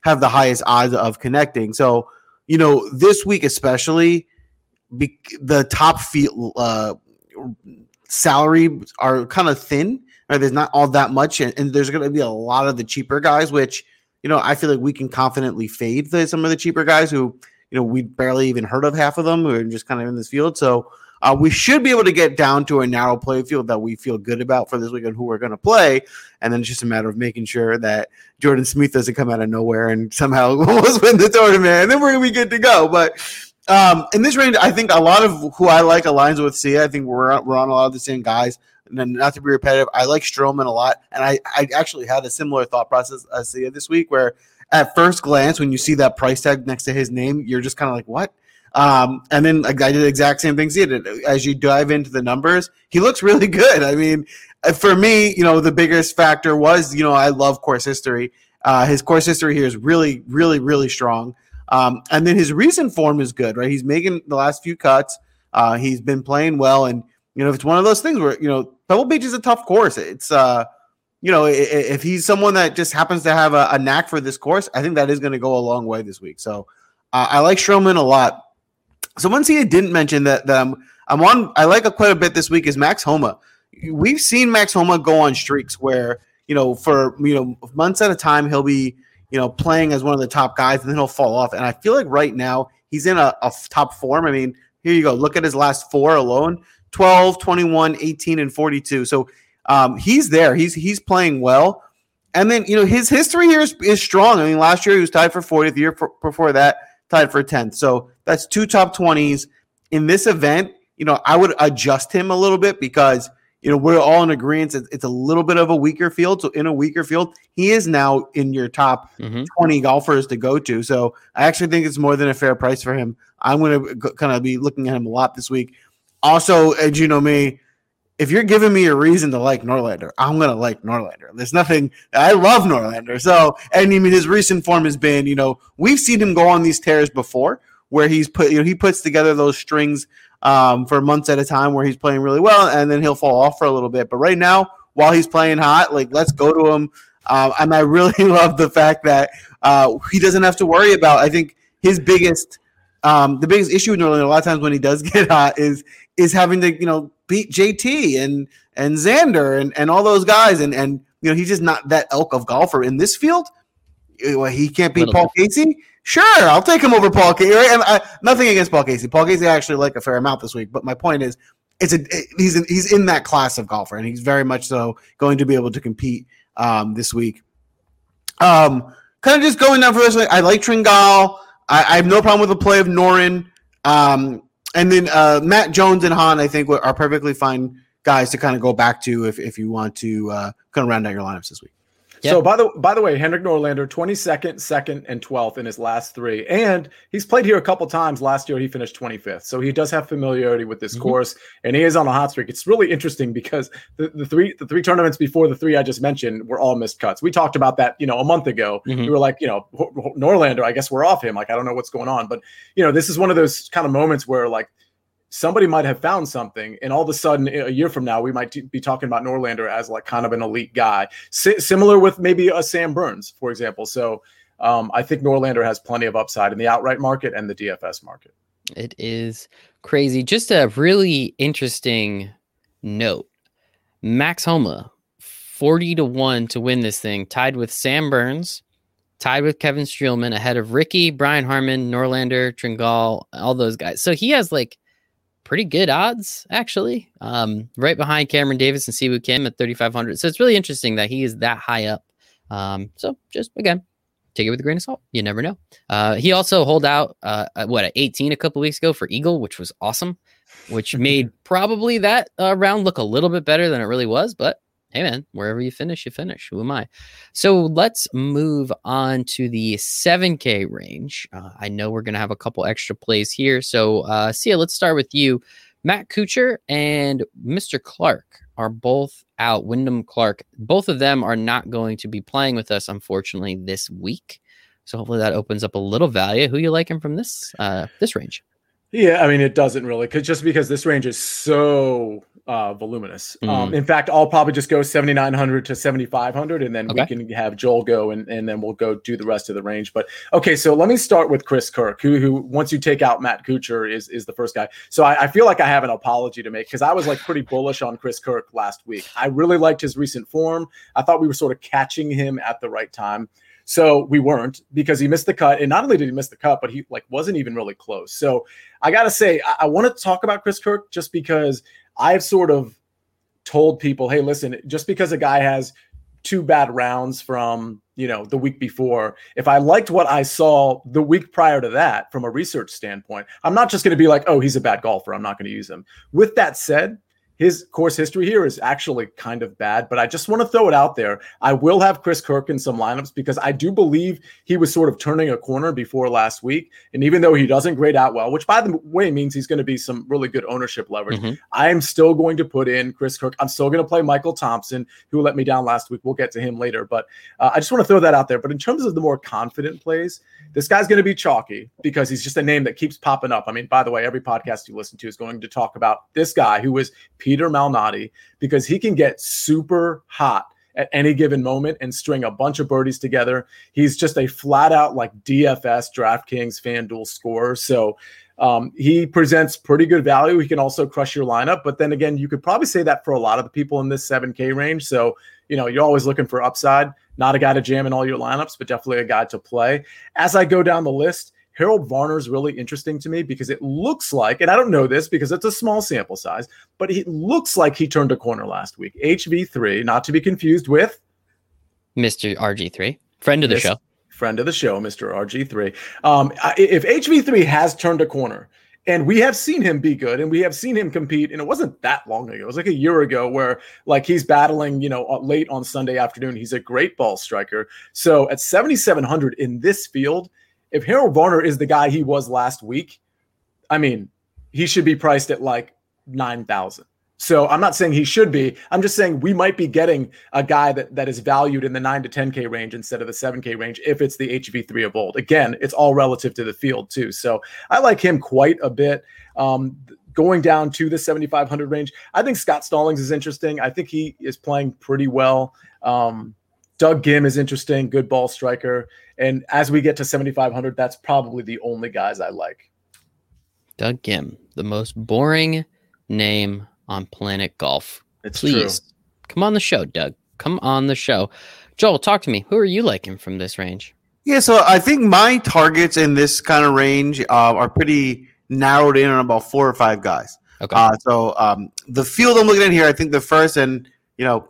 have the highest odds of connecting. So you know this week especially, be, the top field uh, salary are kind of thin. Right? There's not all that much, and, and there's going to be a lot of the cheaper guys, which you know I feel like we can confidently fade the, some of the cheaper guys who you know, we barely even heard of half of them. We are just kind of in this field. So uh, we should be able to get down to a narrow play field that we feel good about for this weekend, who we're going to play. And then it's just a matter of making sure that Jordan Smith doesn't come out of nowhere and somehow win the tournament. And then we're going to be good to go. But um, in this range, I think a lot of who I like aligns with Sia. I think we're, we're on a lot of the same guys. And not to be repetitive, I like Streelman a lot. And I, I actually had a similar thought process as Sia this week where – at first glance, when you see that price tag next to his name, you're just kind of like, what? Um, and then like, I did the exact same things he did. As you dive into the numbers, he looks really good. I mean, uh, for me, you know, the biggest factor was, you know, I love course history. Uh, his course history here is really, really, really strong. Um, and then his recent form is good, right? He's making the last few cuts. Uh, he's been playing well, and you know, it's one of those things where you know, Pebble Beach is a tough course. It's uh, you know, if he's someone that just happens to have a, a knack for this course, I think that is going to go a long way this week. So uh, I like Streelman a lot. Someone Sia didn't mention that, that I'm, I'm on. I like a quite a bit this week is Max Homa. We've seen Max Homa go on streaks where you know for you know months at a time he'll be you know playing as one of the top guys and then he'll fall off. And I feel like right now he's in a, a top form. I mean, here you go. Look at his last four alone 12, 21, 18, and 42. So um, he's there. He's he's playing well. And then, you know, his history here is, is strong. I mean, last year he was tied for 40th, the year for, before that, tied for 10th. So that's two top 20s. In this event, you know, I would adjust him a little bit because, you know, we're all in agreement. It's, it's a little bit of a weaker field. So in a weaker field, he is now in your top mm-hmm. 20 golfers to go to. So I actually think it's more than a fair price for him. I'm going to kind of be looking at him a lot this week. Also, as you know me, if you're giving me a reason to like Norlander, I'm gonna like Norlander. There's nothing I love Norlander. So and I mean his recent form has been, you know, we've seen him go on these tears before where he's put you know, he puts together those strings um, for months at a time where he's playing really well and then he'll fall off for a little bit. But right now, while he's playing hot, like let's go to him. Um, and I really love the fact that uh, he doesn't have to worry about. I think his biggest, um, the biggest issue with Norlander a lot of times when he does get hot is is having to you know beat JT and and Xander and, and all those guys and and you know he's just not that elk of golfer in this field. He can't beat Paul Casey. Sure, I'll take him over Paul Casey. And I, nothing against Paul Casey. Paul Casey I actually like a fair amount this week. But my point is, it's a he's in, he's in that class of golfer, and he's very much so going to be able to compete um, this week. Um, kind of just going down for this. I like Tringale. I, I, have no problem with the play of Noren. Um, and then uh, Matt Jones and Hahn, I think, are perfectly fine guys to kind of go back to if, if you want to uh, kind of round out your lineups this week. Yep. So by the by the way, Henrik Norlander, 22nd, second, and 12th in his last three. And he's played here a couple times. Last year he finished 25th. So he does have familiarity with this mm-hmm. course and he is on a hot streak. It's really interesting because the, the three the three tournaments before the three I just mentioned were all missed cuts. We talked about that, you know, a month ago. Mm-hmm. We were like, you know, Norlander, I guess we're off him. Like, I don't know what's going on. But you know, this is one of those kind of moments where like somebody might have found something and all of a sudden a year from now we might t- be talking about norlander as like kind of an elite guy. S- similar with maybe a sam burns for example. So um, i think norlander has plenty of upside in the outright market and the dfs market. It is crazy. Just a really interesting note. Max homa 40 to 1 to win this thing tied with sam burns tied with kevin streelman ahead of ricky brian harmon norlander tringale all those guys. So he has like pretty good odds actually. Um, right behind Cameron Davis and Siwoo Kim at 3,500. So it's really interesting that he is that high up. Um, so just again, take it with a grain of salt. You never know. Uh, he also hold out uh, what at 18 a couple weeks ago for Eagle, which was awesome, which made probably that uh, round look a little bit better than it really was. But hey man, wherever you finish, you finish. Who am I? So let's move on to the 7K range. Uh, I know we're gonna have a couple extra plays here. So uh Sia, let's start with you. Matt Kuchar and Mr. Clark are both out. Wyndham Clark, both of them are not going to be playing with us, unfortunately, this week. So hopefully that opens up a little value. Who you liking from this uh this range? Yeah, I mean it doesn't really, cause just because this range is so uh, voluminous. Mm. Um, in fact, I'll probably just go 7,900 to 7,500, and then okay. we can have Joel go, and, and then we'll go do the rest of the range. But okay, so let me start with Chris Kirk, who, who once you take out Matt Kuchar, is is the first guy. So I, I feel like I have an apology to make because I was like pretty bullish on Chris Kirk last week. I really liked his recent form. I thought we were sort of catching him at the right time. So we weren't because he missed the cut. And not only did he miss the cut, but he like wasn't even really close. So I gotta say, I, I want to talk about Chris Kirk just because I've sort of told people, hey, listen, just because a guy has two bad rounds from you know the week before if i liked what i saw the week prior to that from a research standpoint i'm not just going to be like oh he's a bad golfer i'm not going to use him with that said his course history here is actually kind of bad, but I just want to throw it out there. I will have Chris Kirk in some lineups because I do believe he was sort of turning a corner before last week. And even though he doesn't grade out well, which by the way means he's going to be some really good ownership leverage, mm-hmm. I am still going to put in Chris Kirk. I'm still going to play Michael Thompson, who let me down last week. We'll get to him later, but uh, I just want to throw that out there. But in terms of the more confident plays, this guy's going to be chalky because he's just a name that keeps popping up. I mean, by the way, every podcast you listen to is going to talk about this guy who was Peter Malnati because he can get super hot at any given moment and string a bunch of birdies together. He's just a flat out like DFS, DraftKings, FanDuel scorer. So um, he presents pretty good value. He can also crush your lineup. But then again, you could probably say that for a lot of the people in this 7K range. So, you know, you're always looking for upside. Not a guy to jam in all your lineups, but definitely a guy to play. As I go down the list, Harold Varner is really interesting to me because it looks like, and I don't know this because it's a small sample size, but it looks like he turned a corner last week. HV3, not to be confused with Mr. RG3, friend of the show. Friend of the show, Mr. RG3. Um, if HV3 has turned a corner, and we have seen him be good and we have seen him compete and it wasn't that long ago it was like a year ago where like he's battling you know late on sunday afternoon he's a great ball striker so at 7700 in this field if Harold Varner is the guy he was last week, I mean, he should be priced at like 9,000. So I'm not saying he should be. I'm just saying we might be getting a guy that, that is valued in the 9 to 10K range instead of the 7K range if it's the HV3 of old. Again, it's all relative to the field, too. So I like him quite a bit. Um, going down to the 7,500 range, I think Scott Stallings is interesting. I think he is playing pretty well. Um, Doug Ghim is interesting, good ball striker. And as we get to 7,500, that's probably the only guys I like. Doug Ghim, the most boring name on planet golf. It's Please true. come on the show, Doug. Come on the show. Joel, talk to me. Who are you liking from this range? Yeah, so I think my targets in this kind of range uh, are pretty narrowed in on about four or five guys. Okay. Uh, so um, the field I'm looking at here, I think the first and you know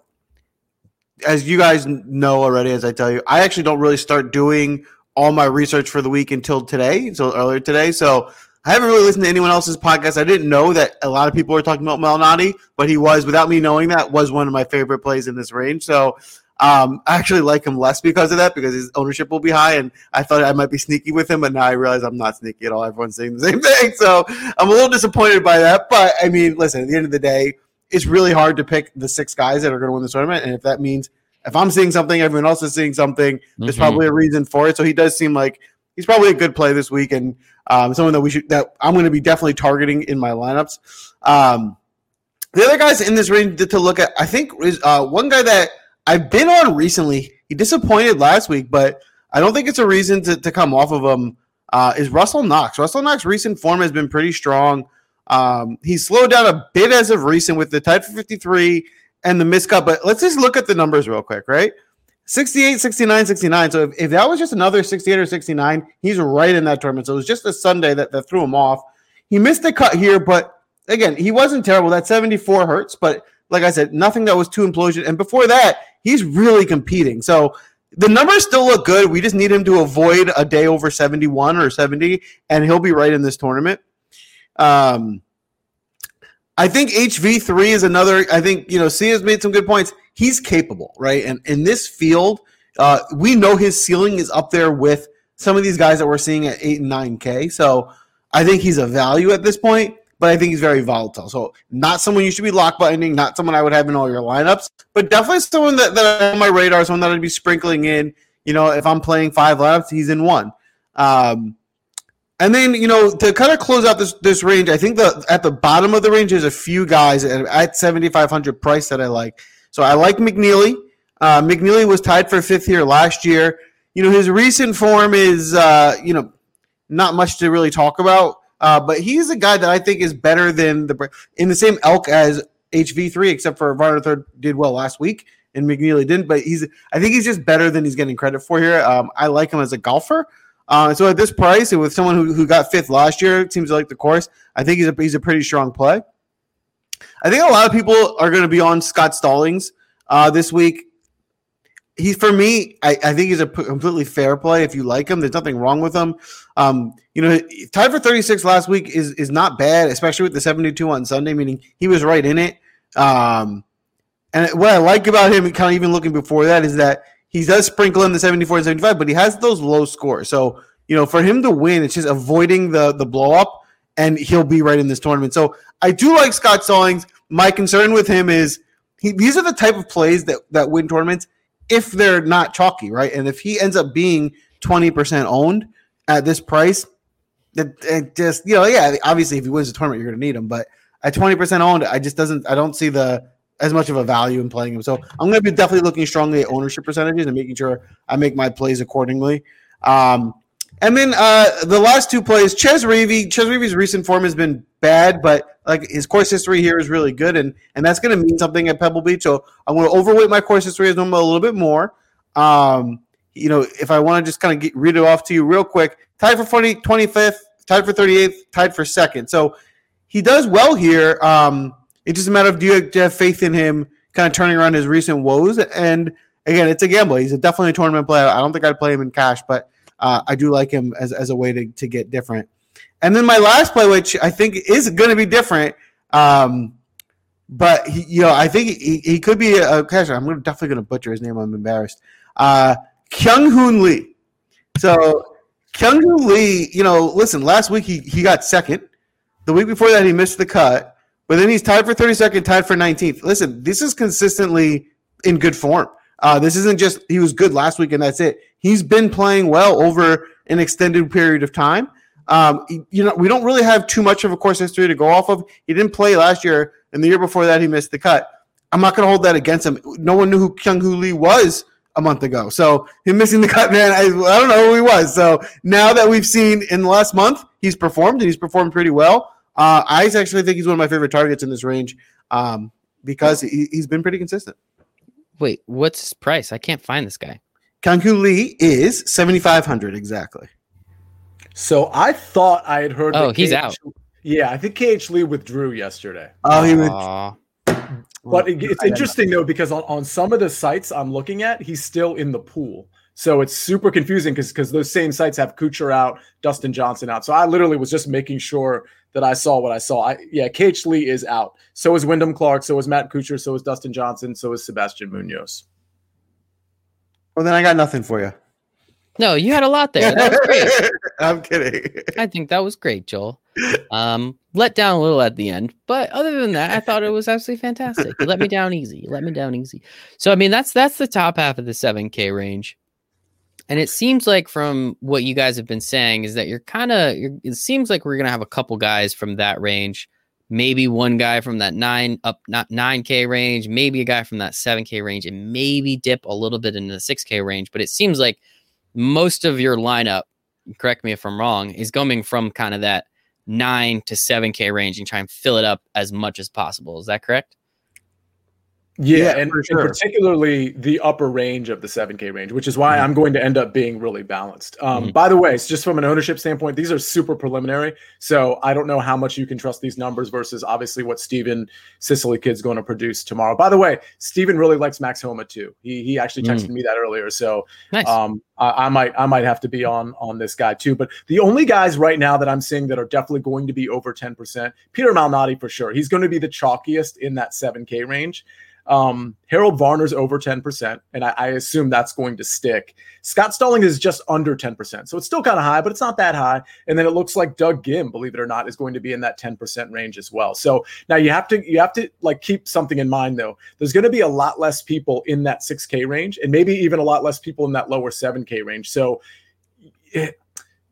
as you guys know already, as I tell you, I actually don't really start doing all my research for the week until today, so earlier today. So I haven't really listened to anyone else's podcast. I didn't know that a lot of people were talking about Malnati, but he was, without me knowing that, was one of my favorite plays in this range. So um, I actually like him less because of that, because his ownership will be high, and I thought I might be sneaky with him, but now I realize I'm not sneaky at all. Everyone's saying the same thing, so I'm a little disappointed by that. But I mean, listen, at the end of the day, it's really hard to pick the six guys that are going to win the tournament. And if that means if I'm seeing something, everyone else is seeing something, there's mm-hmm. probably a reason for it. So he does seem like he's probably a good play this week and um, someone that we should that I'm going to be definitely targeting in my lineups. Um, the other guys in this range to look at, I think, is uh, one guy that I've been on recently. He disappointed last week, but I don't think it's a reason to, to come off of him. Uh, is Russell Knox? Russell Knox' recent form has been pretty strong. Um, he's slowed down a bit as of recent with the type 53 and the miscut. But let's just look at the numbers real quick, right? 68, 69, 69. So if, if that was just another 68 or 69, he's right in that tournament. So it was just a Sunday that, that threw him off. He missed a cut here, but again, he wasn't terrible. That 74 hurts, but like I said, nothing that was too implosion. And before that, he's really competing. So the numbers still look good. We just need him to avoid a day over 71 or 70, and he'll be right in this tournament. Um, I think HV3 is another. I think, you know, Sia has made some good points. He's capable, right? And in this field, uh, we know his ceiling is up there with some of these guys that we're seeing at 8 and 9K. So I think he's a value at this point, but I think he's very volatile. So not someone you should be lock buttoning, not someone I would have in all your lineups, but definitely someone that, that on my radar, someone that I'd be sprinkling in. You know, if I'm playing five lineups, he's in one. Um, and then you know to kind of close out this this range, I think the at the bottom of the range there's a few guys at, at 7,500 price that I like. So I like McNealy. Uh, McNealy was tied for fifth here last year. You know his recent form is uh, you know not much to really talk about, uh, but he's a guy that I think is better than the in the same elk as HV3, except for Varner third did well last week and McNealy didn't. But he's I think he's just better than he's getting credit for here. Um, I like him as a golfer. Uh, so at this price, and with someone who, who got fifth last year, it seems like the course. I think he's a he's a pretty strong play. I think a lot of people are going to be on Scott Stallings uh, this week. He for me, I, I, think he's a completely fair play. If you like him, there's nothing wrong with him. Um, you know, tied for 36 last week is is not bad, especially with the 72 on Sunday, meaning he was right in it. Um, and what I like about him, kind of even looking before that, is that he does sprinkle in the 74 and 75, but he has those low scores. So, you know, for him to win, it's just avoiding the the blow up, and he'll be right in this tournament. So I do like Scott Stallings. My concern with him is he, these are the type of plays that, that win tournaments if they're not chalky, right? And if he ends up being 20% owned at this price, that it just, you know, yeah, obviously if he wins the tournament, you're going to need him. But at 20% owned, I just doesn't, I don't see the, as much of a value in playing him. So I'm going to be definitely looking strongly at ownership percentages and making sure I make my plays accordingly. Um, and then uh, the last two plays, Chez Reavie. Chez Reavie's recent form has been bad, but like his course history here is really good, and and that's going to mean something at Pebble Beach. So I'm going to overweight my course history as normal a little bit more. Um, you know, if I want to just kind of get, read it off to you real quick, tied for 20, 25th, tied for 38th, tied for second. So he does well here. Um, it's just a matter of do you, have faith in him kind of turning around his recent woes? And again, it's a gamble. He's a definitely a tournament player. I don't think I'd play him in cash, but uh, I do like him as, as a way to, to get different. And then my last play, which I think is going to be different, um, but he, you know, I think he, he could be a, a catcher. I'm gonna, definitely going to butcher his name. I'm embarrassed. Uh, Kyung Hoon Lee. So Kyung Hoon Lee, you know, listen. Last week he he got second. The week before that he missed the cut, but then he's tied for 32nd, tied for 19th. Listen, this is consistently in good form. Uh, this isn't just he was good last week and that's it. He's been playing well over an extended period of time. Um, you know, we don't really have too much of a course history to go off of. He didn't play last year, and the year before that, he missed the cut. I'm not going to hold that against him. No one knew who Kyung Hoon Lee was a month ago. So him missing the cut, man, I, I don't know who he was. So now that we've seen in the last month, he's performed and he's performed pretty well. Uh, I actually think he's one of my favorite targets in this range um, because he, has been pretty consistent. Wait, what's his price? I can't find this guy. Kyung Hoon Lee is 7,500 exactly. So I thought I had heard. Oh, he's KH, out. Yeah, I think KH Lee withdrew yesterday. Oh, he withdrew. But it's interesting though because on, on some of the sites I'm looking at, he's still in the pool. So it's super confusing because because those same sites have Kuchar out, Dustin Johnson out. So I literally was just making sure that I saw what I saw. I, yeah, KH Lee is out. So is Wyndham Clark. So is Matt Kuchar. So is Dustin Johnson. So is Sebastian Munoz. Well, then I got nothing for you. No, you had a lot there. That was great. I'm kidding. I think that was great, Joel. Um, let down a little at the end, but other than that, I thought it was absolutely fantastic. You let me down easy. You let me down easy. So I mean, that's that's the top half of the 7K range. And it seems like from what you guys have been saying is that you're kind of it seems like we're gonna have a couple guys from that range, maybe one guy from that nine up not 9K range, maybe a guy from that 7K range, and maybe dip a little bit into the 6K range. But it seems like most of your lineup, correct me if I'm wrong, is coming from kind of that nine to seven K range and try and fill it up as much as possible. Is that correct? Yeah, yeah and, sure. and, particularly the upper range of the 7K range, which is why mm-hmm. I'm going to end up being really balanced. Um, mm-hmm. By the way, it's just from an ownership standpoint, these are super preliminary. So I don't know how much you can trust these numbers versus obviously what Steven Sicily Kid's going to produce tomorrow. By the way, Steven really likes Max Homa too. He, he actually texted mm-hmm. me that earlier. So nice. um, I, I, might I might have to be on on this guy too. But the only guys right now that I'm seeing that are definitely going to be over 10%, Peter Malnati for sure. He's going to be the chalkiest in that 7K range. Um, Harold Varner's over 10%, and I, I, assume that's going to stick. Scott Stalling is just under 10%. So it's still kind of high, but it's not that high. And then it looks like Doug Ghim, believe it or not, is going to be in that 10% range as well. So now you have to you have to like keep something in mind though. There's going to be a lot less people in that 6K range, and maybe even a lot less people in that lower 7K range. So it,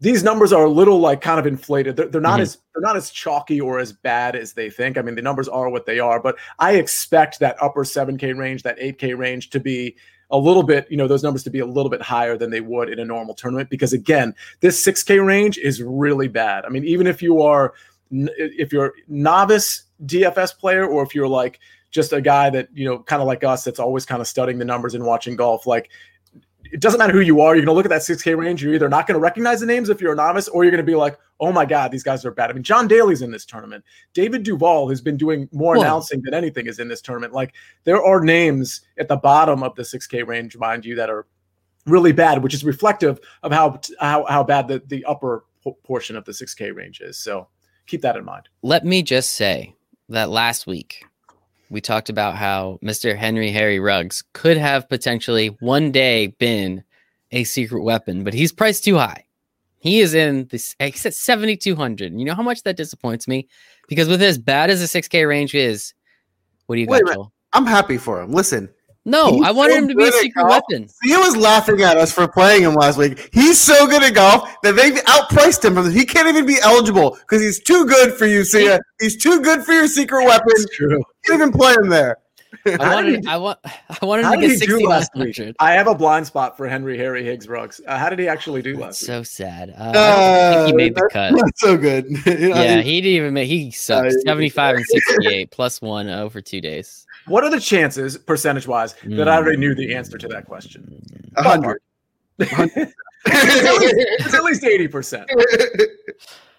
these numbers are a little like kind of inflated. They're, they're not mm-hmm. as they're not as chalky or as bad as they think. I mean, the numbers are what they are, but I expect that upper 7K range, that 8K range to be a little bit, you know, those numbers to be a little bit higher than they would in a normal tournament because again, this 6K range is really bad. I mean, even if you are if you're novice DFS player or if you're like just a guy that, you know, kind of like us that's always kind of studying the numbers and watching golf, like it doesn't matter who you are. You're going to look at that 6K range. You're either not going to recognize the names if you're a novice, or you're going to be like, oh my God, these guys are bad. I mean, John Daly's in this tournament. David Duval has been doing more Whoa. announcing than anything is in this tournament. Like, there are names at the bottom of the 6K range, mind you, that are really bad, which is reflective of how how, how bad the, the upper portion of the 6K range is. So keep that in mind. Let me just say that last week, we talked about how Mr. Henry Harry Ruggs could have potentially one day been a secret weapon, but he's priced too high. He is in this. He's at seventy two hundred. You know how much that disappoints me because with as bad as the six K range is, what do you Wait got. Joel? I'm happy for him. Listen, No, He's I wanted so him to be a secret golf. weapon. he was laughing at us for playing him last week. He's so good at golf that they outpriced him. He can't even be eligible because he's too good for you, Sia. He's too good for your secret weapon. True. You even play him there. I How did wanted, he- I want, I wanted him to did get he do sixty nine last week? I have a blind spot for Henry Harry Higgs Ruggs. Uh, how did he actually do last week? So sad. Uh, I think he made the Uh, cut. Not so good. Yeah, he- he didn't even make. He sucks. Uh, Seventy five and sixty eight plus one over two days. What are the chances, percentage wise, that I already knew the answer to that question? a hundred. it's at least eighty percent.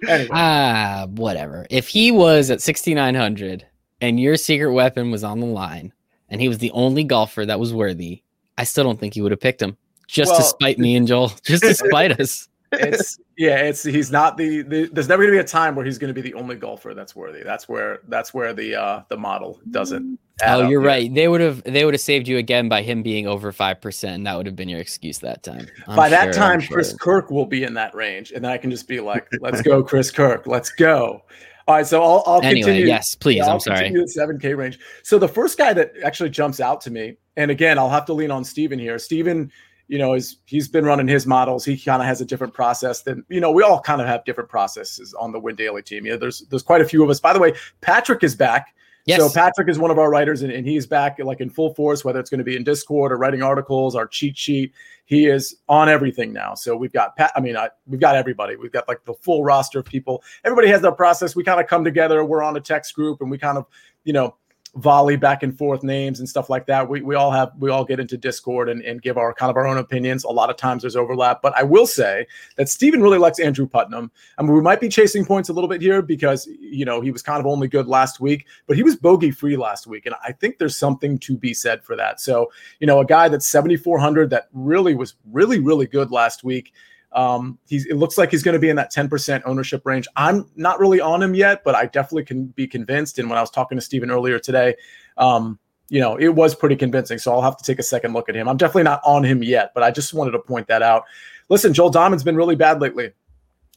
Anyway, Ah, whatever. If he was at 6,900 and your secret weapon was on the line and he was the only golfer that was worthy, I still don't think you would have picked him just to spite me and Joel, just to spite us. it's yeah, it's he's not the, the there's never gonna be a time where he's gonna be the only golfer that's worthy. That's where that's where the uh the model doesn't. Oh, you're right. They would have they would have saved you again by him being over 5%. And that would have been your excuse that time. I'm By that sure, I'm time, sure. Chris Kirk will be in that range, and then I can just be like, "Let's go, Chris Kirk. Let's go." All right, so I'll, I'll Anyway, continue. yes, please. Yeah, I'm I'll sorry. the 7K range. So the first guy that actually jumps out to me, and again, I'll have to lean on Steven here. Steven, you know, is he's been running his models. He kind of has a different process than you know. We all kind of have different processes on the Win Daily team. Yeah, there's there's quite a few of us. By the way, Patrick is back. Yes. So Patrick is one of our writers, and, and he's back like in full force. Whether it's going to be in Discord or writing articles, our cheat sheet, he is on everything now. So we've got Pat. I mean, I, we've got everybody. We've got like the full roster of people. Everybody has their process. We kind of come together. We're on a text group, and we kind of, you know, volley back and forth names and stuff like that. We, we all have we all get into Discord and, and give our kind of our own opinions. A lot of times there's overlap, but I will say that Steven really likes Andrew Putnam. I mean, we might be chasing points a little bit here because you know he was kind of only good last week, but he was bogey free last week, and I think there's something to be said for that. So you know, a guy that's 7,400 that really was really really good last week. Um, he's it looks like he's going to be in that 10% ownership range. I'm not really on him yet, but I definitely can be convinced. And when I was talking to Steven earlier today, um, you know, it was pretty convincing. So I'll have to take a second look at him. I'm definitely not on him yet, but I just wanted to point that out. Listen, Joel Dahmen's been really bad lately.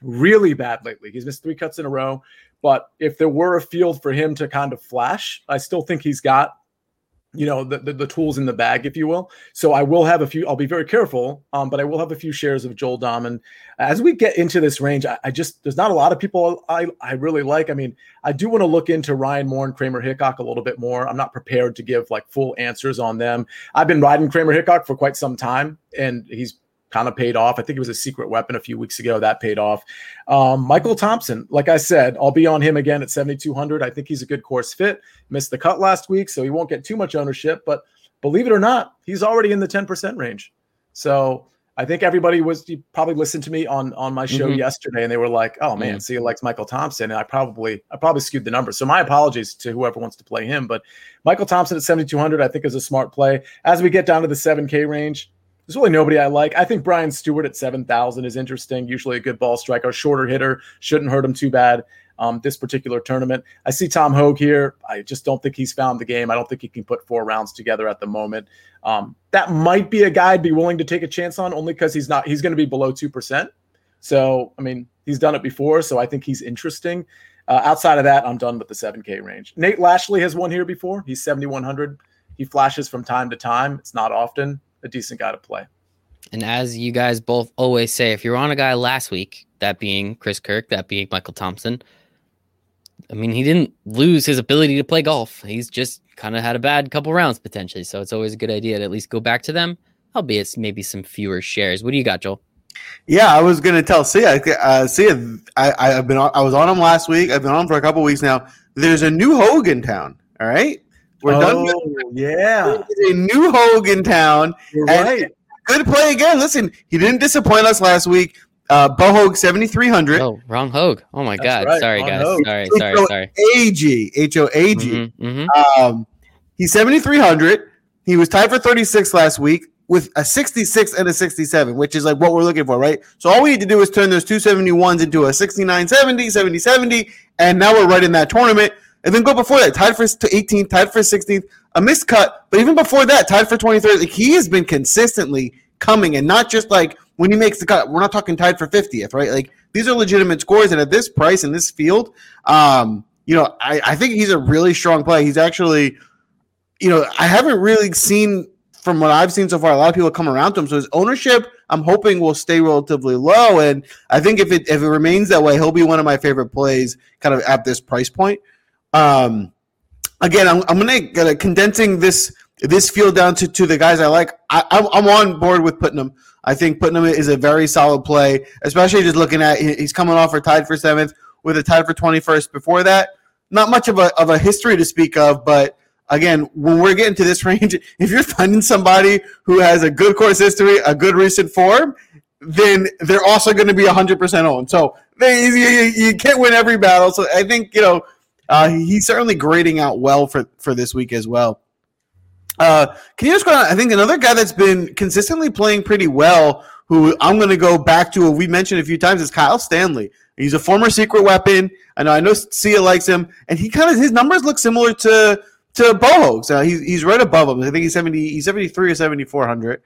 Really bad lately. He's missed three cuts in a row. But if there were a field for him to kind of flash, I still think he's got you know the, the, the tools in the bag if you will. So i will have a few i'll be very careful um, but i will have a few shares of joel Dahmen. as we get into this range I, I just there's not a lot of people i i really like. I mean i do want to look into ryan moore and kramer hickok a little bit more. I'm not prepared to give like full answers on them. I've been riding kramer hickok for quite some time and he's kind of paid off. I think it was a secret weapon a few weeks ago that paid off. Um, Michael Thompson, like I said, I'll be on him again at 7,200. I think he's a good course fit. Missed the cut last week, so he won't get too much ownership. But believe it or not, he's already in the 10% range. So I think everybody was you probably listened to me on on my show Mhm. yesterday, and they were like, "Oh man, see, likes Michael Thompson," and I probably I probably skewed the numbers. So my apologies to whoever wants to play him, but Michael Thompson at 7,200, I think is a smart play. As we get down to the 7K range, there's really nobody I like. I think Brian Stuard at 7,000 is interesting. Usually a good ball striker, shorter hitter, shouldn't hurt him too bad. Um, this particular tournament, I see Tom Hoge here. I just don't think he's found the game. I don't think he can put four rounds together at the moment. Um, that might be a guy I'd be willing to take a chance on, only because he's not. He's going to be below two percent. So I mean, he's done it before, so I think he's interesting. Uh, outside of that, I'm done with the 7K range. Nate Lashley has won here before. He's 7,100. He flashes from time to time. It's not often a decent guy to play. And as you guys both always say, if you're on a guy last week, that being Chris Kirk, that being Michael Thompson, I mean, he didn't lose his ability to play golf. He's just kind of had a bad couple rounds potentially. So it's always a good idea to at least go back to them, albeit it's maybe some fewer shares. What do you got, Joel? Yeah, I was gonna tell Sia. Uh, Sia, I, I've been on, I was on him last week. I've been on him for a couple weeks now. There's a new Hogue in town. All right, we're done. With, Oh, yeah, there's a new Hogan town. you're And- right. Good play again. Listen, he didn't disappoint us last week. Uh, Bo Hoag seventy three hundred. Oh, wrong Hogue. Oh my That's God. right, Sorry, wrong guys. Hogue. Sorry, sorry, sorry. A G H O A G. Mhm, mhm. Um, he's 7,300. He was tied for 36 last week with a 66 and a 67, which is like what we're looking for, right? So all we need to do is turn those 271s into a 69 70, 70 70, and now we're right in that tournament. And then go before that, tied for 18th, tied for 16th, a missed cut, but even before that, tied for 23rd. Like, he has been consistently coming, and not just like when he makes the cut. We're not talking tied for 50th, right? Like these are legitimate scores, and at this price in this field, um, you know, I, I think he's a really strong play. He's actually, you know, I haven't really seen from what I've seen so far, a lot of people come around to him. So his ownership, I'm hoping, will stay relatively low. And I think if it if it remains that way, he'll be one of my favorite plays, kind of at this price point. Um, again, I'm, I'm gonna, condensing this this field down to, to the guys I like. I, I'm, on board with Putnam. I think Putnam is a very solid play, especially just looking at he's coming off for tied for seventh with a tied for 21st before that. Not much of a, of a history to speak of, but again, when we're getting to this range, if you're finding somebody who has a good course history, a good recent form, then they're also going to be 100% on. So they, you, you, can't win every battle. So I think, you know, uh, he's certainly grading out well for, for this week as well. Uh, can you just go on? I think another guy that's been consistently playing pretty well, who I'm going to go back to, we mentioned a few times, is Kyle Stanley. He's a former secret weapon. I know I know Sia likes him, and he kind of his numbers look similar to to Bo Uh, he's he's right above him. I think he's seventy he's seventy three or seventy four hundred.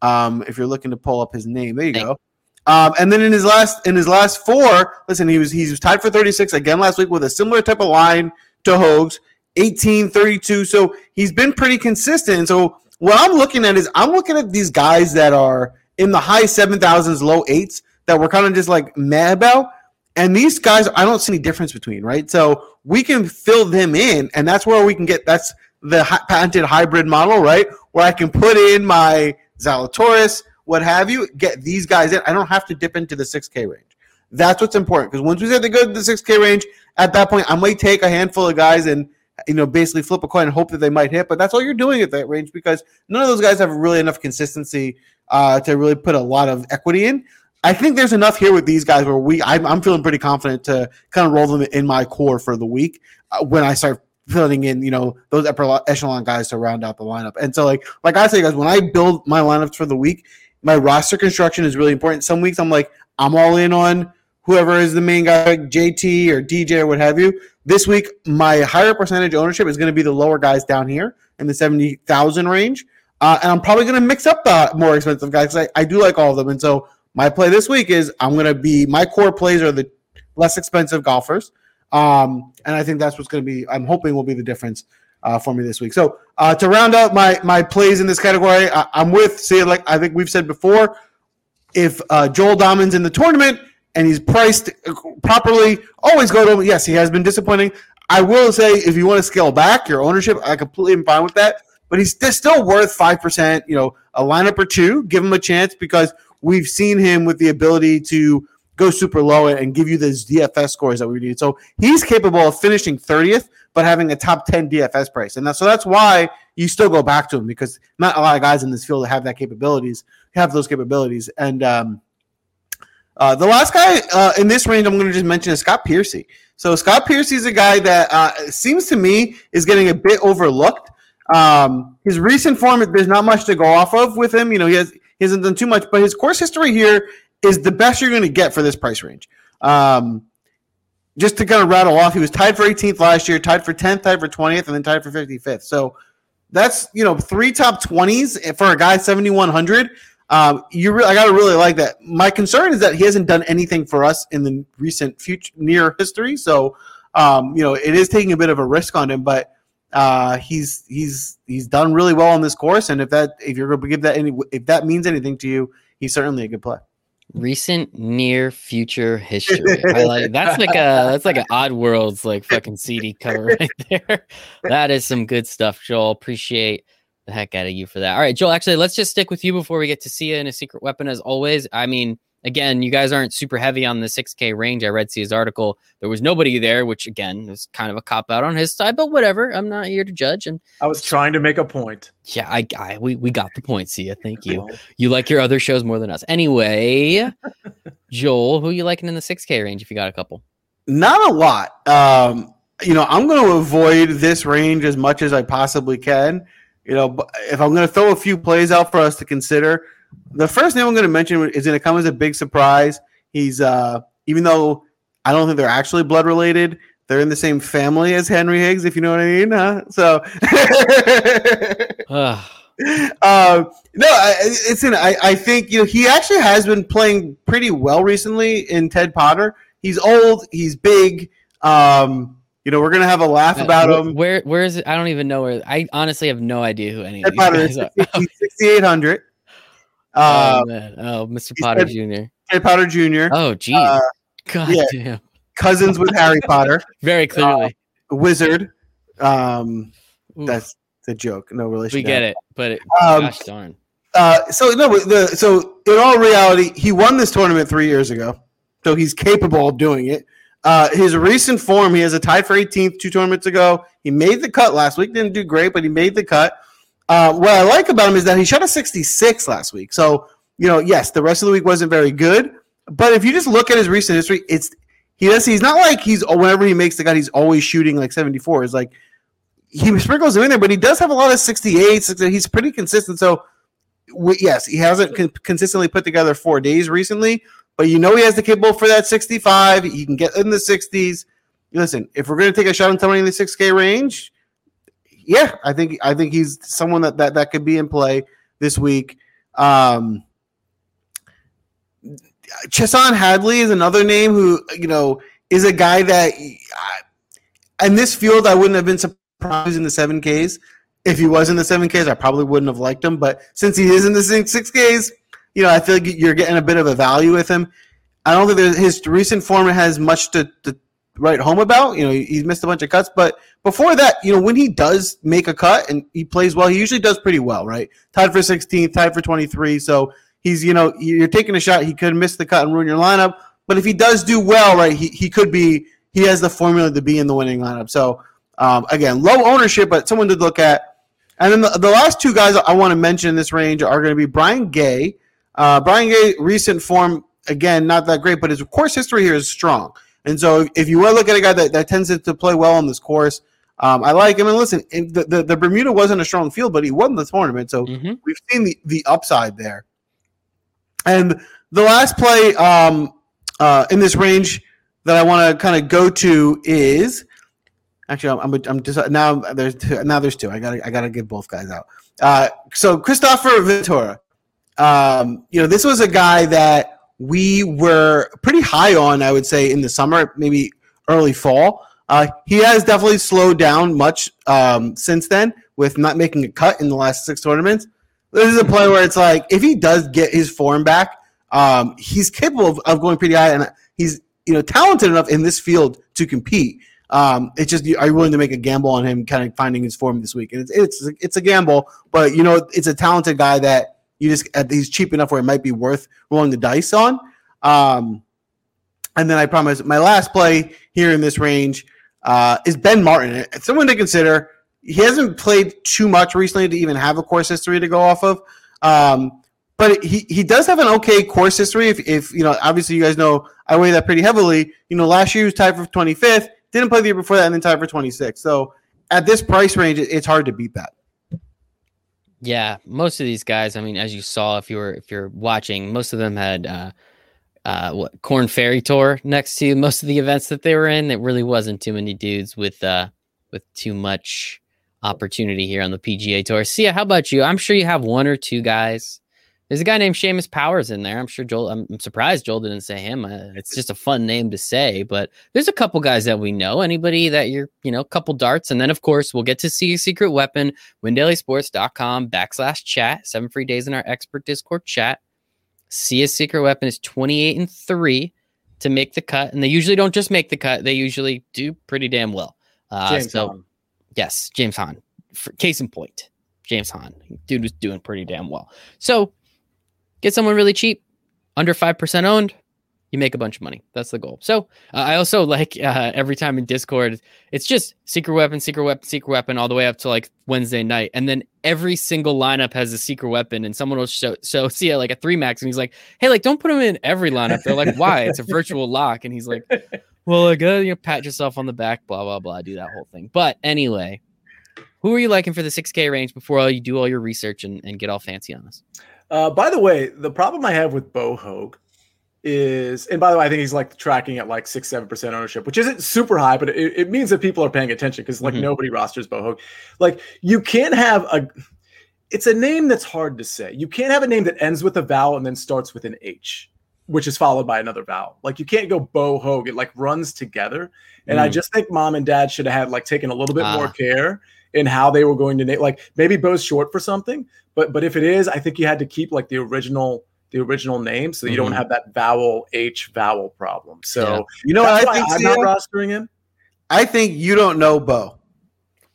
Um, if you're looking to pull up his name, there you go. Um, and then in his last in his last four, listen, he was he was tied for 36 again last week with a similar type of line to Hogs, 18, 32. So he's been pretty consistent. So what I'm looking at is I'm looking at these guys that are in the high seven thousands, low eights that we're kind of just like mad about. And these guys, I don't see any difference between, right? So we can fill them in, and that's where we can get that's the patented hybrid model, right? Where I can put in my Zalatoris, what have you, get these guys in. I don't have to dip into the 6K range. That's what's important because once we get to go to the 6K range, at that point, I might take a handful of guys and you know basically flip a coin and hope that they might hit. But that's all you're doing at that range because none of those guys have really enough consistency uh, to really put a lot of equity in. I think there's enough here with these guys where we I'm, I'm feeling pretty confident to kind of roll them in my core for the week uh, when I start filling in you know those upper echelon guys to round out the lineup. And so like like I say guys, when I build my lineups for the week, my roster construction is really important. Some weeks I'm like I'm all in on whoever is the main guy, like JT or DJ or what have you. This week, my higher percentage ownership is going to be the lower guys down here in the 70,000 range. Uh, and I'm probably going to mix up the more expensive guys because I, I do like all of them. And so my play this week is I'm going to be my core plays are the less expensive golfers, um, and I think that's what's going to be. I'm hoping will be the difference uh, for me this week. So uh, to round out my my plays in this category, I, am with see like I think we've said before. If uh, Joel Dahmen's in the tournament and he's priced properly, always go to him. Yes, he has been disappointing. I will say if you want to scale back your ownership, I completely am fine with that. But he's still worth five percent. You know, a lineup or two, give him a chance because we've seen him with the ability to go super low and give you those DFS scores that we need. So he's capable of finishing 30th, but having a top 10 DFS price. And so that's why you still go back to him because not a lot of guys in this field have that capabilities, have those capabilities. And um, uh, the last guy uh, in this range I'm going to just mention is Scott Piercy. So Scott Piercy is a guy that uh, seems to me is getting a bit overlooked. Um, his recent form, there's not much to go off of with him. You know, he has he hasn't done too much, but his course history here is the best you're going to get for this price range. Um, just to kind of rattle off, he was tied for 18th last year, tied for 10th, tied for 20th, and then tied for 55th. So that's you know three top 20s for a guy 7100. Um, you re- I gotta really like that. My concern is that he hasn't done anything for us in the recent future near history. So um, you know it is taking a bit of a risk on him, but uh, he's he's he's done really well on this course, and if that if you're going to give that any if that means anything to you, he's certainly a good play. Recent near future history. I like that's like a that's like an odd worlds like fucking CD cover right there. That is some good stuff, Joel. Appreciate the heck out of you for that. All right, Joel. Actually, let's just stick with you before we get to see you in a secret weapon as always. I mean, again, you guys aren't super heavy on the 6K range. I read Sia's article. There was nobody there, which again is kind of a cop out on his side, but whatever. I'm not here to judge. And I was trying to make a point. Yeah, I, I we, we got the point, Sia. Thank you. You like your other shows more than us. Anyway, Joel, who you liking in the 6K range if you got a couple? Not a lot. Um, you know, I'm going to avoid this range as much as I possibly can. You know, if I'm going to throw a few plays out for us to consider, the first name I'm going to mention is going to come as a big surprise. He's uh, even though I don't think they're actually blood related, they're in the same family as Henry Higgs, if you know what I mean. Huh? So, um, no, I, it's in. I, I think you know he actually has been playing pretty well recently in Ted Potter. He's old. He's big. Um, you know, we're gonna have a laugh about him. Where where is it? I don't even know where. I honestly have no idea who any Ted of Potter these is guys are. 6800. Oh, Uh, man. oh, Mr. Potter Jr. Harry Potter Jr. Oh, geez. uh, God yeah. damn. cousins with Harry Potter, Very clearly. wizard. Um, Oof, that's the joke. No relation. we get it, but it, Um, gosh darn. Uh, so no, the so in all reality, he won this tournament three years ago, so he's capable of doing it. Uh, his recent form, he has a tie for 18th two tournaments ago. He made the cut last week, didn't do great, but he made the cut. Uh, what I like about him is that he shot a 66 last week. So you know, yes, the rest of the week wasn't very good, but if you just look at his recent history, it's he does. He's not like he's whenever he makes the cut, he's always shooting like 74. It's like he sprinkles them in there, but he does have a lot of 68. 60, he's pretty consistent. So yes, he hasn't con- consistently put together four days recently, but you know he has the capable for that 65. He can get in the 60s. Listen, if we're going to take a shot on somebody in the 6K range, yeah, I think I think he's someone that that, that could be in play this week. Um, Hadley is another name who you know is a guy that in this field I wouldn't have been surprised in the seven Ks. If he was in the seven Ks, I probably wouldn't have liked him. But since he is in the six Ks, you know I feel like you're getting a bit of a value with him. I don't think his recent form has much to, to write home about. You know, he's missed a bunch of cuts, but before that, you know, when he does make a cut and he plays well, he usually does pretty well, right? Tied for 16th, tied for 23. So he's, you know, you're taking a shot. He could miss the cut and ruin your lineup, but if he does do well, right, he, he could be, he has the formula to be in the winning lineup. So um, again, low ownership, but someone to look at. And then the, the last two guys I want to mention in this range are going to be Brian Gay. Uh, Brian Gay, recent form, again, not that great, but his course history here is strong. And so if you want to look at a guy that, that tends to, play well on this course, um, I like him. And listen, in the, the, the Bermuda wasn't a strong field, but he won the tournament. So Mhm. we've seen the, the upside there. And the last play um, uh, in this range that I want to kind of go to is actually I'm, I'm, I'm just now there's two, now there's two. I gotta I gotta give both guys out. Uh, so Kristoffer Ventura, um, you know, this was a guy that we were pretty high on. I would say in the summer, maybe early fall. Uh, he has definitely slowed down much um, since then with not making a cut in the last six tournaments. This is a play where it's like if he does get his form back, um, he's capable of, of going pretty high, and he's you know talented enough in this field to compete. Um, it's just are you willing to make a gamble on him kind of finding his form this week? And it's it's it's a gamble, but you know it's a talented guy that you just uh, he's cheap enough where it might be worth rolling the dice on. Um, and then I promise my last play here in this range uh, is Ben Martin. It's someone to consider. He hasn't played too much recently to even have a course history to go off of. Um, but he, he does have an okay course history. If, if you know, obviously you guys know I weigh that pretty heavily. You know, last year he was tied for 25th, didn't play the year before that, and then tied for 26th. So at this price range, it's hard to beat that. Yeah, most of these guys. I mean, as you saw, if you were if you're watching, most of them had uh, uh, what Korn Ferry Tour next to most of the events that they were in. It really wasn't too many dudes with uh, with too much opportunity here on the PGA Tour. Sia, how about you? I'm sure you have one or two guys. There's a guy named Seamus Powers in there. I'm sure Joel. I'm, surprised Joel didn't say him. Uh, it's just a fun name to say, but there's a couple guys that we know. Anybody that you're, you know, couple darts, and then of course we'll get to see a secret weapon. WinDailySports.com backslash chat. Seven free days in our expert Discord chat. Sia secret weapon is 28 and three to make the cut, and they usually don't just make the cut. They usually do pretty damn well. Uh, James so Hahn. yes, James Hahn. For, case in point, James Hahn. Dude was doing pretty damn well. So get someone really cheap, under 5% owned, you make a bunch of money. That's the goal. So uh, I also like uh, every time in Discord, it's just secret weapon, secret weapon, secret weapon, all the way up to like Wednesday night. And then every single lineup has a secret weapon, and someone will show, so see like a three max, and he's like, hey, like don't put him in every lineup. They're like, why? It's a virtual lock. And he's like, well, I gotta you know, pat yourself on the back, blah, blah, blah, do that whole thing. But anyway, who are you liking for the 6K range before you do all your research and, and get all fancy on us? Uh, by the way, the problem I have with Bo Hoag is, and by the way, I think he's like tracking at like six, seven percent ownership, which isn't super high, but it, it means that people are paying attention because like Mhm. nobody rosters Bo Hoag. Like you can't have a. It's a name that's hard to say. You can't have a name that ends with a vowel and then starts with an H, which is followed by another vowel. Like you can't go Bo Hoag. It like runs together, and I Mm. just think mom and dad should have had like taken a little bit more Ah. care in how they were going to name. Like maybe Bo's short for something, but but if it is, I think you had to keep like the original the original name so you don't Mhm. have that vowel H vowel problem. So Yeah. You know what I think? I'm not rostering him. I think you don't know Bo.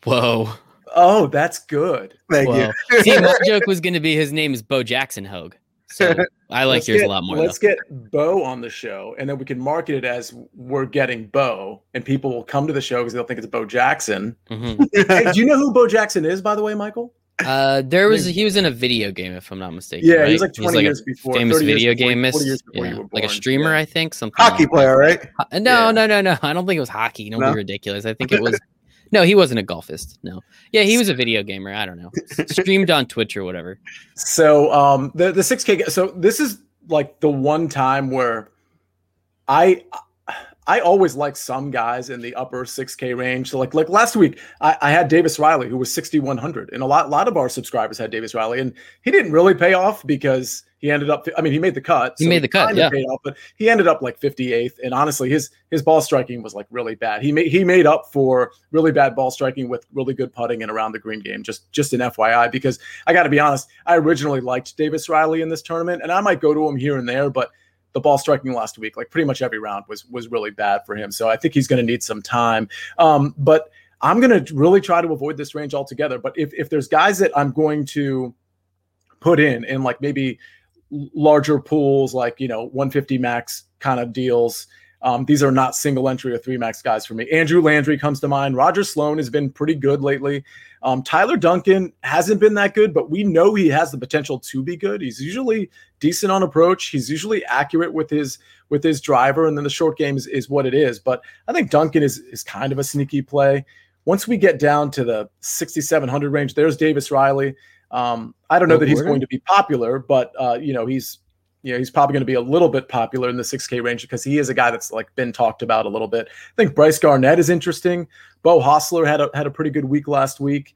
Whoa. Oh, that's good. Thank Whoa. you. See, my joke was going to be his name is Bo Jackson Hogue. So I like yours get- a lot more. Let's get Bo on the show, and then we can market it as we're getting Bo, and people will come to the show because they'll think it's Bo Jackson. though. Mhm. hey, do you know who Bo Jackson is, by the way, Michael? Uh, there was he was in a video game, if I'm not mistaken. Yeah, right? he was like 20 a years before, famous video game, 40 years before you yeah, like a streamer, yeah. I think. Something. Hockey like that. player, right? Uh, No, Yeah. no, no, no. I don't think it was hockey. Don't No? be ridiculous. I think it was. No, he wasn't a golfist. No. Yeah, he was a video gamer. I don't know. Streamed on Twitch or whatever. So um the the 6k so this is like the one time where I I always like some guys in the upper 6k range. So like like last week I, I had Davis Riley who was 6100 and a lot lot of our subscribers had Davis Riley and he didn't really pay off because he ended up I mean he made the cut. He made the cut, yeah. paid off, but he ended up like 58th and honestly his his ball striking was like really bad. He made he made up for really bad ball striking with really good putting and around the green game. Just just an FYI because I got to be honest, I originally liked Davis Riley in this tournament, and I might go to him here and there, but the ball striking last week, like pretty much every round, was was really bad for him. So I think he's going to need some time. Um, but I'm going to really try to avoid this range altogether. But if if there's guys that I'm going to put in in like maybe larger pools, like you know 150 max kind of deals. Um, these are not single entry or three max guys for me. Andrew Landry comes to mind. Roger Sloan has been pretty good lately. Um, Tyler Duncan hasn't been that good, but we know he has the potential to be good. He's usually decent on approach. He's usually accurate with his with his driver, and then the short game is, is what it is. But I think Duncan is is kind of a sneaky play. Once we get down to the 6,700 range, there's Davis Riley. Um, I don't know Oh, that he's going to be popular, but uh, you know he's you know he's probably going to be a little bit popular in the 6K range because he is a guy that's like been talked about a little bit. I think Bryce Garnett is interesting. Beau Hossler had a had a pretty good week last week.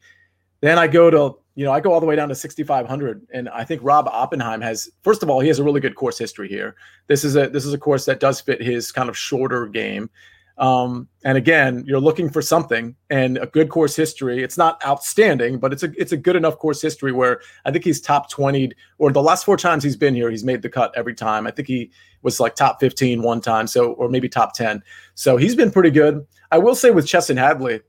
Then I go to you know I go all the way down to 6500 and I think Rob Oppenheim has first of all he has a really good course history here. This is a this is a course that does fit his kind of shorter game. Um, and again, you're looking for something and a good course history. It's not outstanding, but it's a it's a good enough course history where I think he's top 20 or the last four times he's been here, he's made the cut every time. I think he was like top 15 one time, so or maybe top 10. So he's been pretty good. I will say with Chesson Hadley,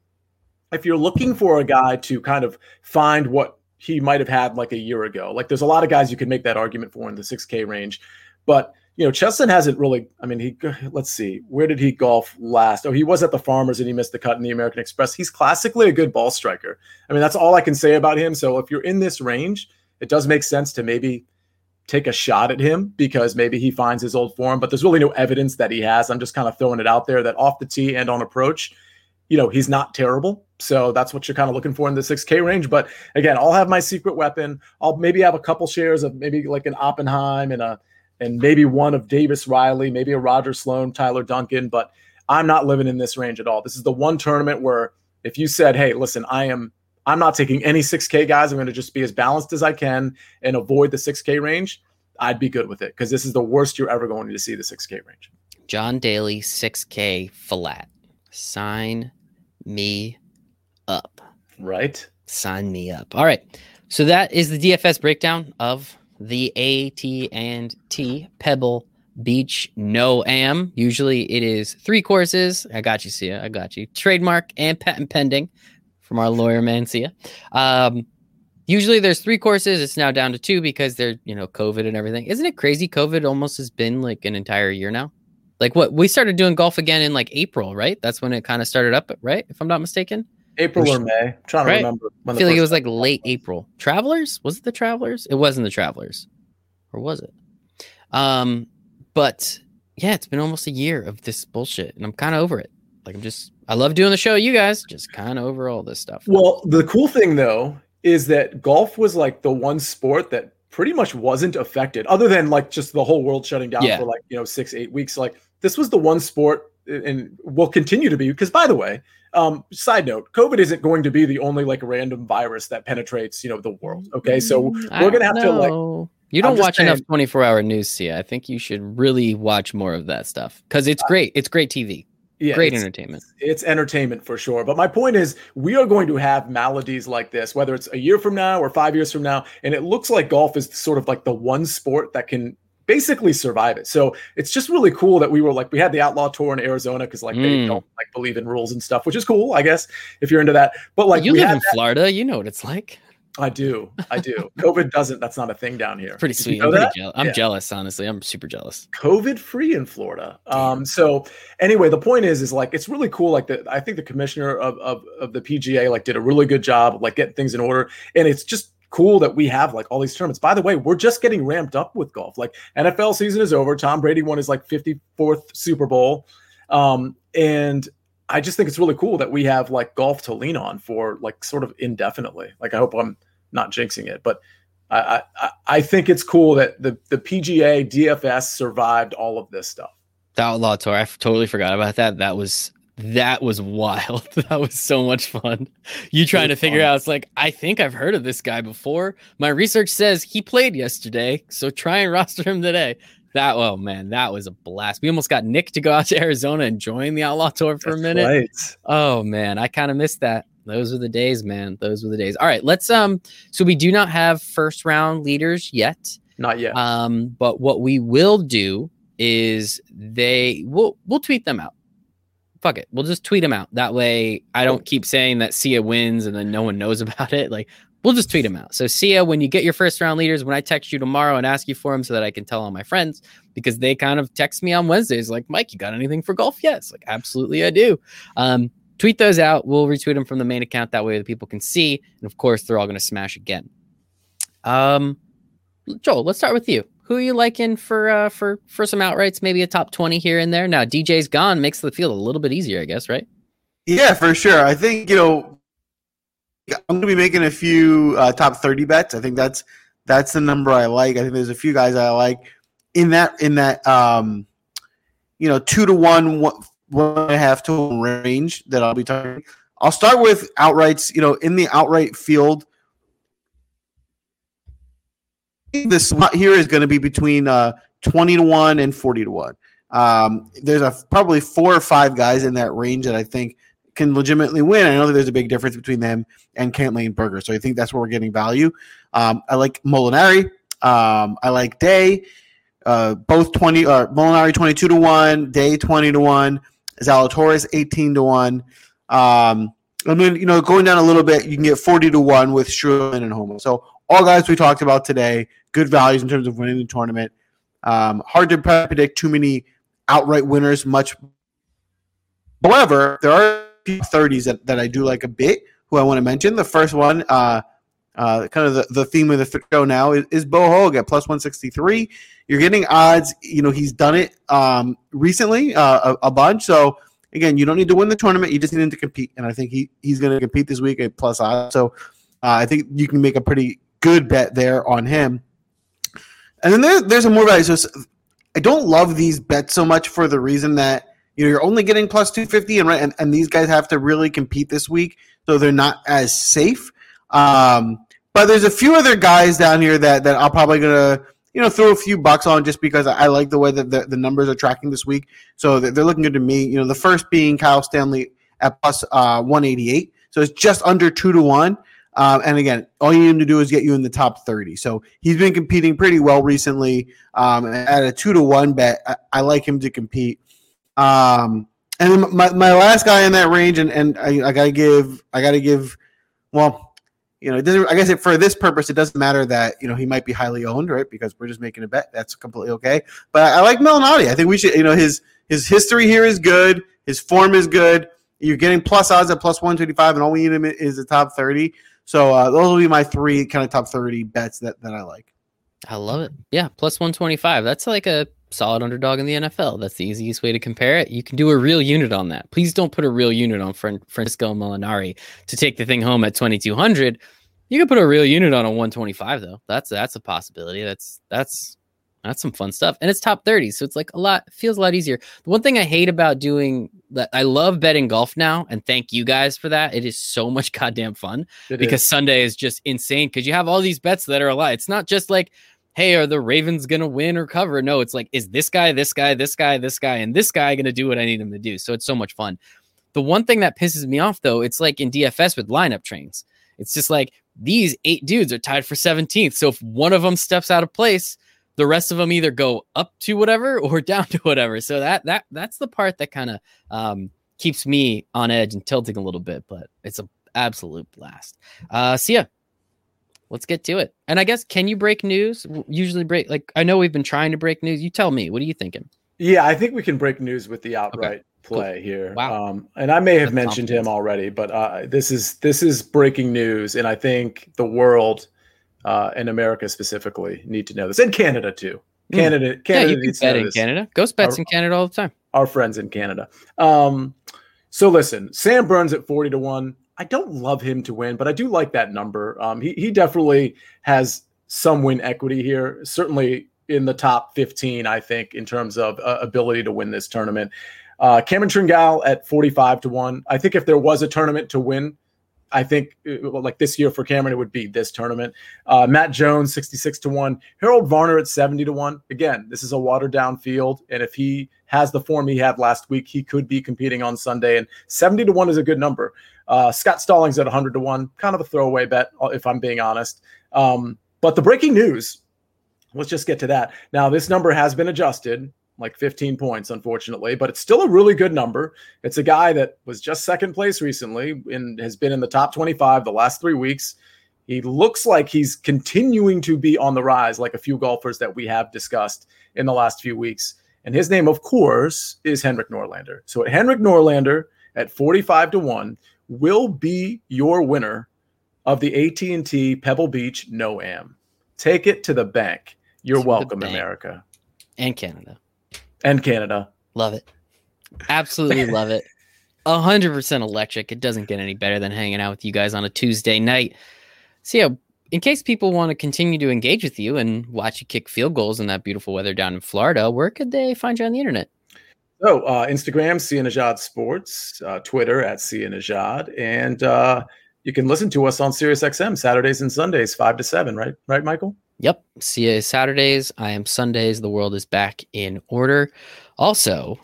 if you're looking for a guy to kind of find what he might have had like a year ago, like there's a lot of guys you can make that argument for in the 6K range, but you know, Chesson hasn't really. I mean, he. Let's see, where did he golf last? Oh, he was at the Farmers and he missed the cut in the American Express. He's classically a good ball striker. I mean, that's all I can say about him. So if you're in this range, it does make sense to maybe take a shot at him because maybe he finds his old form. But there's really no evidence that he has. I'm just kind of throwing it out there that off the tee and on approach, you know, he's not terrible. So that's what you're kind of looking for in the 6K range. But again, I'll have my secret weapon. I'll maybe have a couple shares of maybe like an Oppenheim and a and maybe one of Davis Riley, maybe a Roger Sloan, Tyler Duncan, but I'm not living in this range at all. This is the one tournament where if you said, "Hey, listen, I am I'm not taking any 6K guys. I'm going to just be as balanced as I can and avoid the 6K range," I'd be good with it because this is the worst you're ever going to see the 6K range. John Daly, 6K flat. Sign me up. Right? Sign me up. All right. So that is the DFS breakdown of the AT and T Pebble Beach No Am. Usually it is three courses. I got you, Sia. I got you. Trademark and patent pending from our lawyer man, Sia. Um, usually there's three courses. It's now down to two because they're you know COVID and everything. Isn't it crazy? COVID almost has been like an entire year now. Like what we started doing golf again in like April, right? That's when it kind of started up, right? If I'm not mistaken. April or May. I'm trying to remember. When I the feel like it was like late April. Travelers? Was it the Travelers? It wasn't the Travelers. Or was it? Um, but yeah, it's been almost a year of this bullshit, and I'm kind of over it. Like I'm just I love doing the show, you guys, just kind of over all this stuff. Well, the cool thing though is that golf was like the one sport that pretty much wasn't affected, other than like just the whole world shutting down Yeah. for like you know six eight weeks. Like this was the one sport, and will continue to be. Because by the way, um, side note, COVID isn't going to be the only like random virus that penetrates you know the world. Okay, so I we're gonna have don't to like. You don't watch enough 24 hour news, Sia. I think you should really watch more of that stuff because it's great. It's great TV, yeah, great it's- entertainment. it's entertainment for sure. But my point is, we are going to have maladies like this, whether it's a year from now or five years from now. And it looks like golf is sort of like the one sport that can basically survive it. So it's just really cool that we were like, we had the outlaw tour in Arizona because like they Mm. don't like believe in rules and stuff, which is cool, I guess, if you're into that. But like, you live in Florida, you know what it's like. I do, I do. COVID doesn't. That's not a thing down here. Pretty Did you sweet. know I'm, pretty jeal- I'm Yeah. jealous, honestly. I'm super jealous. COVID free in Florida. Um, so anyway, the point is, is like it's really cool. Like the I think the commissioner of, of of the PGA like did a really good job of like getting things in order, and it's just cool that we have like all these tournaments. By the way, we're just getting ramped up with golf. Like NFL season is over. Tom Brady won his like 54th Super Bowl, um, and I just think it's really cool that we have like golf to lean on for like sort of indefinitely. Like I hope I'm not jinxing it, but I, I I think it's cool that the the PGA DFS survived all of this stuff. The Outlaw Tour. I f- totally forgot about that. That was that was wild. that was so much fun. You trying to figure fun. out? It's like I think I've heard of this guy before. My research says he played yesterday, so try and roster him today. That oh man, that was a blast. We almost got Nick to go out to Arizona and join the Outlaw Tour for a minute. right. Oh man, I kind of missed that. Those were the days, man. Those were the days. All right, let's um. So we do not have first round leaders yet. Not yet. Um, but what we will do is they we'll we'll tweet them out. Fuck it, we'll just tweet them out. That way, I don't keep saying that Sia wins and then no one knows about it. Like we'll just tweet them out. So Sia, when you get your first round leaders, when I text you tomorrow and ask you for them so that I can tell all my friends because they kind of text me on Wednesdays like, Mike, you got anything for golf? Yes, like absolutely, I do. Um, tweet those out. We'll retweet them from the main account. That way, the people can see. And of course, they're all going to smash again. Um, Joel, let's start with you. Who are you liking for uh for for some outrights? Maybe a top twenty here and there. Now DJ's gone makes the field a little bit easier, I guess, right? Yeah, for sure. I think you know I'm to be making a few uh, top 30 bets. I think that's that's the number I like. I think there's a few guys I like in that in that um you know two to one one, one and a half to one range that I'll be talking. I'll start with outrights. You know, in the outright field, the spot here is going to be between uh 20 to one and 40 to one. Um, there's a probably four or five guys in that range that I think can legitimately win. I know that there's a big difference between them and Cantlay and Berger, so I think that's where we're getting value. Um, I like Molinari. Um, I like Day. Uh, both twenty. Uh, Molinari twenty two to one. Day twenty to one. Zalatoris eighteen to one. Um, I mean, you know, going down a little bit, you can get forty to one with Schulman and Homa. So all guys we talked about today, good values in terms of winning the tournament. Um, hard to predict too many outright winners. Much However, there are thirties that, that I do like a bit. Who I want to mention. The first one, uh, uh, kind of the, the theme of the show now is, is Bo Hoag at plus one sixty three. You're getting odds. You know he's done it um, recently uh, a, a bunch. So again, you don't need to win the tournament. You just need him to compete, and I think he he's going to compete this week at plus odds. So uh, I think you can make a pretty good bet there on him. And then there, there's a more value. So I don't love these bets so much for the reason that you know you're only getting plus 250 and right and, and these guys have to really compete this week so they're not as safe. Um, but there's a few other guys down here that that i'm probably gonna you know throw a few bucks on just because i, I like the way that the, the numbers are tracking this week. So they're, they're looking good to me. You know the first being kyle stanley at plus uh, 188 so it's just under two to one um, and again, all you need to do is get you in the top 30. So he's been competing pretty well recently. Um, at a two to one bet, I, I like him to compete. Um, and my, my last guy in that range, and, and I, I gotta give, I gotta give, well, you know, it doesn't. I guess it, for this purpose, it doesn't matter that you know he might be highly owned, right? Because we're just making a bet. That's completely okay. But I, I like Molinari. I think we should. You know, his his history here is good. His form is good. You're getting plus odds at plus one twenty five, and all we need him is the top thirty. So uh, those will be my three kind of top thirty bets that, that I like. I love it. Yeah, plus 125. That's like a solid underdog in the NFL. That's the easiest way to compare it. You can do a real unit on that. Please don't put a real unit on Fran- Francesco Molinari to take the thing home at 2200. You can put a real unit on a 125 though. That's that's a possibility. That's that's that's some fun stuff. And it's top 30, so it's like a lot feels a lot easier. The one thing I hate about doing that I love betting golf now, and thank you guys for that. It is so much goddamn fun It because is. Sunday is just insane because you have all these bets that are a lot. It's not just like, hey, are the Ravens gonna win or cover? No, it's like, is this guy, this guy, this guy, this guy, and this guy gonna do what I need him to do? So it's so much fun. The one thing that pisses me off though, it's like in DFS with lineup trains. It's just like these eight dudes are tied for 17th. So if one of them steps out of place, the rest of them either go up to whatever or down to whatever. So that that that's the part that kind of um, keeps me on edge and tilting a little bit. But it's an absolute blast. Uh, Sia, let's get to it. And I guess can you break news? Usually break like I know we've been trying to break news. You tell me. What are you thinking? Yeah, I think we can break news with the outright cool. play here. Wow. Um, and I may have That's mentioned him already, but uh, this is this is breaking news, and I think the world uh, and America specifically need to know this, and Canada too. Canada, yeah, Canada you can needs to know bet in. Canada. Ghost bets Our- in Canada all the time. Our friends in Canada. Um, so listen, Sam Burns at forty to one. I don't love him to win, but I do like that number. Um, he he definitely has some win equity here. Certainly in the top fifteen, I think, in terms of uh, ability to win this tournament. Uh, Cameron Tringale at forty-five to one. I think if there was a tournament to win, I think uh, like this year for Cameron, it would be this tournament. Uh, Matt Jones, 66 to 1. Harold Varner at 70 to 1. Again, this is a watered down field. And if he has the form he had last week, he could be competing on Sunday. And 70 to 1 is a good number. Uh, Scott Stallings at 100 to 1. Kind of a throwaway bet, uh, if I'm being honest. Um, but the breaking news, let's just get to that. Now, this number has been adjusted like 15 points, unfortunately, but it's still a really good number. It's a guy that was just second place recently and has been in the top 25 the last three weeks. He looks like he's continuing to be on the rise, like a few golfers that we have discussed in the last few weeks. And his name, of course, is Henrik Norlander. So at Henrik Norlander at 45 to 1 will be your winner of the AT&T Pebble Beach No Am. Take it to the bank. You're welcome, bank. America And Canada. And Canada. Love it. Absolutely love it. A hundred percent electric. It doesn't get any better than hanging out with you guys on a Tuesday night. So yeah, in case people want to continue to engage with you and watch you kick field goals in that beautiful weather down in Florida, where could they find you on the internet? So uh, Instagram, Cianajad Sports, uh, Twitter at Cianajad, and uh, you can listen to us on SiriusXM Saturdays and Sundays, five to seven. Right, right, Michael. Yep. See you Saturdays. I am Sundays. The world is back in order. Also,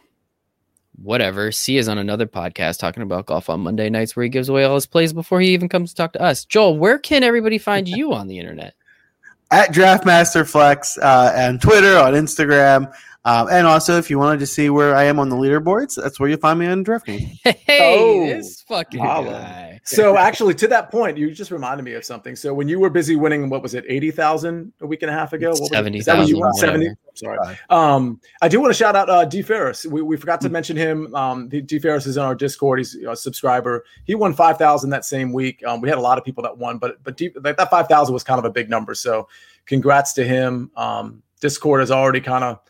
whatever. C is on another podcast talking about golf on Monday nights where he gives away all his plays before he even comes to talk to us. Joel, where can everybody find you on the internet? at Draftmaster Flex uh, on Twitter, on Instagram, um, and also if you wanted to see where I am on the leaderboards, that's where you fill find me on DraftKings. Hey, Oh, this fucking holla. guy. So actually, to that point, you just reminded me of something. So when you were busy winning, what was it, eighty thousand a week and a half ago? What was it? Is that 70,000. Seventy. Sorry. Um, I do want to shout out uh, D Ferris. We, we forgot to mention him. Um, D, D Ferris is in our Discord. He's a subscriber. He won five thousand that same week. Um, we had a lot of people that won, but but D, like that five thousand was kind of a big number. So congrats to him. Um, Discord is already kind of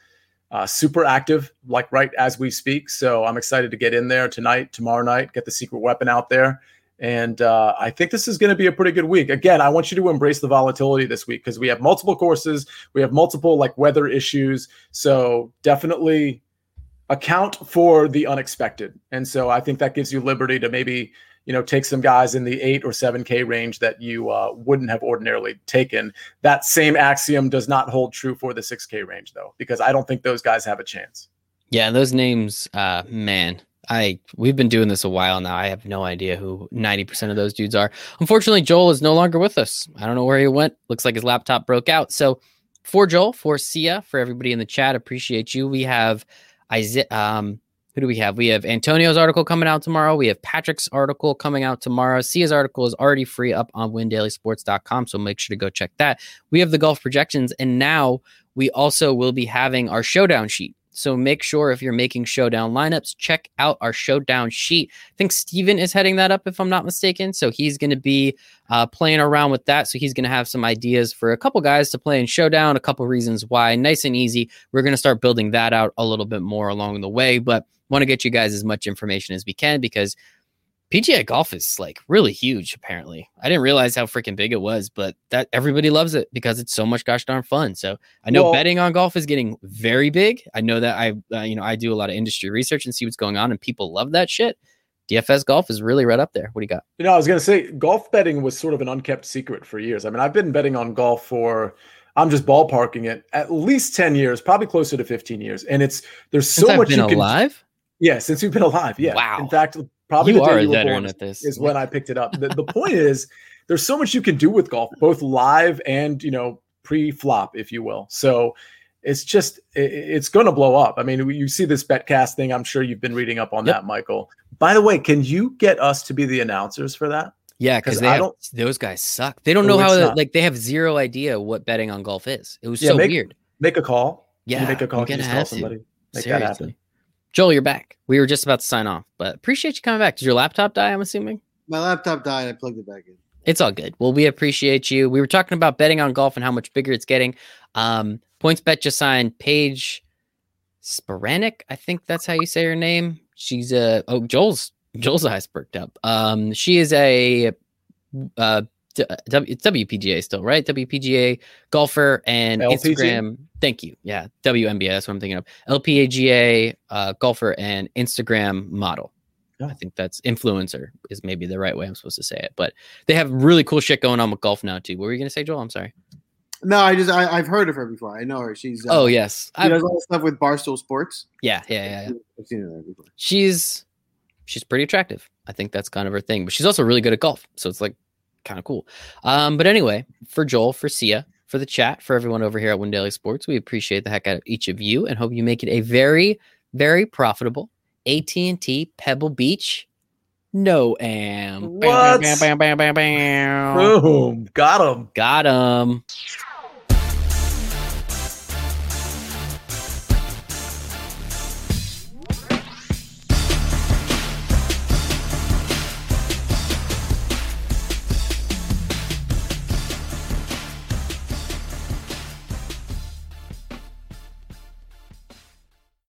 uh, super active, like right as we speak. So I'm excited to get in there tonight, tomorrow night, get the secret weapon out there. And uh, I think this is going to be a pretty good week. Again, I want you to embrace the volatility this week because we have multiple courses, we have multiple like weather issues. So definitely account for the unexpected. And so I think that gives you liberty to maybe you know take some guys in the eight or seven K range that you uh, wouldn't have ordinarily taken. That same axiom does not hold true for the six K range though, because I don't think those guys have a chance. Yeah, those names, uh, man. I we've been doing this a while now. I have no idea who 90% of those dudes are. Unfortunately, Joel is no longer with us. I don't know where he went. Looks like his laptop broke out. So for Joel, for Sia, for everybody in the chat, appreciate you. We have Isaiah um who do we have? We have Antonio's article coming out tomorrow. We have Patrick's article coming out tomorrow. Sia's article is already free up on windailysports.com, so make sure to go check that. We have the golf projections, and now we also will be having our showdown sheet. So make sure if you're making showdown lineups, check out our showdown sheet. I think Steven is heading that up, if I'm not mistaken. So he's going to be uh, playing around with that. So he's going to have some ideas for a couple guys to play in showdown, a couple reasons why. Nice and easy. We're going to start building that out a little bit more along the way, but want to get you guys as much information as we can because PGA golf is like really huge. Apparently, I didn't realize how freaking big it was, but that everybody loves it because it's so much gosh darn fun. So I know Well- betting on golf is getting very big. I know that I, uh, you know, I do a lot of industry research and see what's going on, and people love that shit. DFS golf is really right up there. What do you got? You know, I was going to say golf betting was sort of an unkept secret for years. I mean, I've been betting on golf for, I'm just ballparking it, at least 10 years, probably closer to 15 years. And it's, there's so Since I've much been you can, alive. yeah, since we've been alive. Yeah. Wow. In fact, probably You the are a you were born at this. is when I picked it up. The, the point is, there's so much you can do with golf, both live and, you know, pre flop, if you will. So, it's just it- it's going to blow up. I mean, you see this betcast thing. I'm sure you've been reading up on Yep. that, Michael. By the way, can you get us to be the announcers for that? Yeah, because they I have, don't- those guys suck. They don't know how not. like they have zero idea what betting on golf is. It was Yeah, so make- weird. Make a call. Yeah, you make a call. Can you call to. somebody. Make that happen. Joel, you're back. We were just about to sign off, but appreciate you coming back. Did your laptop die? I'm assuming. My laptop died. I plugged it back in. It's all good. Well, we appreciate you. We were talking about betting on golf and how much bigger it's getting. Um, PointsBet just signed Paige Spiranac. I think that's how you say her name. She's a oh Joel's Joel's eyes perked up. Um, she is a uh W, it's WPGA still, right? WPGA golfer and LPGA? Instagram. Thank you. Yeah, WNBA. That's what I'm thinking of. LPGA uh, golfer and Instagram model. I think that's influencer is maybe the right way I'm supposed to say it. But they have really cool shit going on with golf now too. What were you gonna say, Joel? I'm sorry. No, I just I, I've heard of her before. I know her. She's uh, oh yes, She I, does all the stuff with Barstool Sports. yeah, yeah, yeah, yeah. I've seen her before. She's she's pretty attractive. I think that's kind of her thing. But she's also really good at golf, so it's like kind of cool. Um, but anyway, for Joel, for Sia, for the chat, for everyone over here at Daily Sports, we appreciate the heck out of each of you and hope you make it a very, very profitable AT and T Pebble Beach. No am. What? Bam, bam, bam, bam, bam, bam. Boom. Got him. Got him.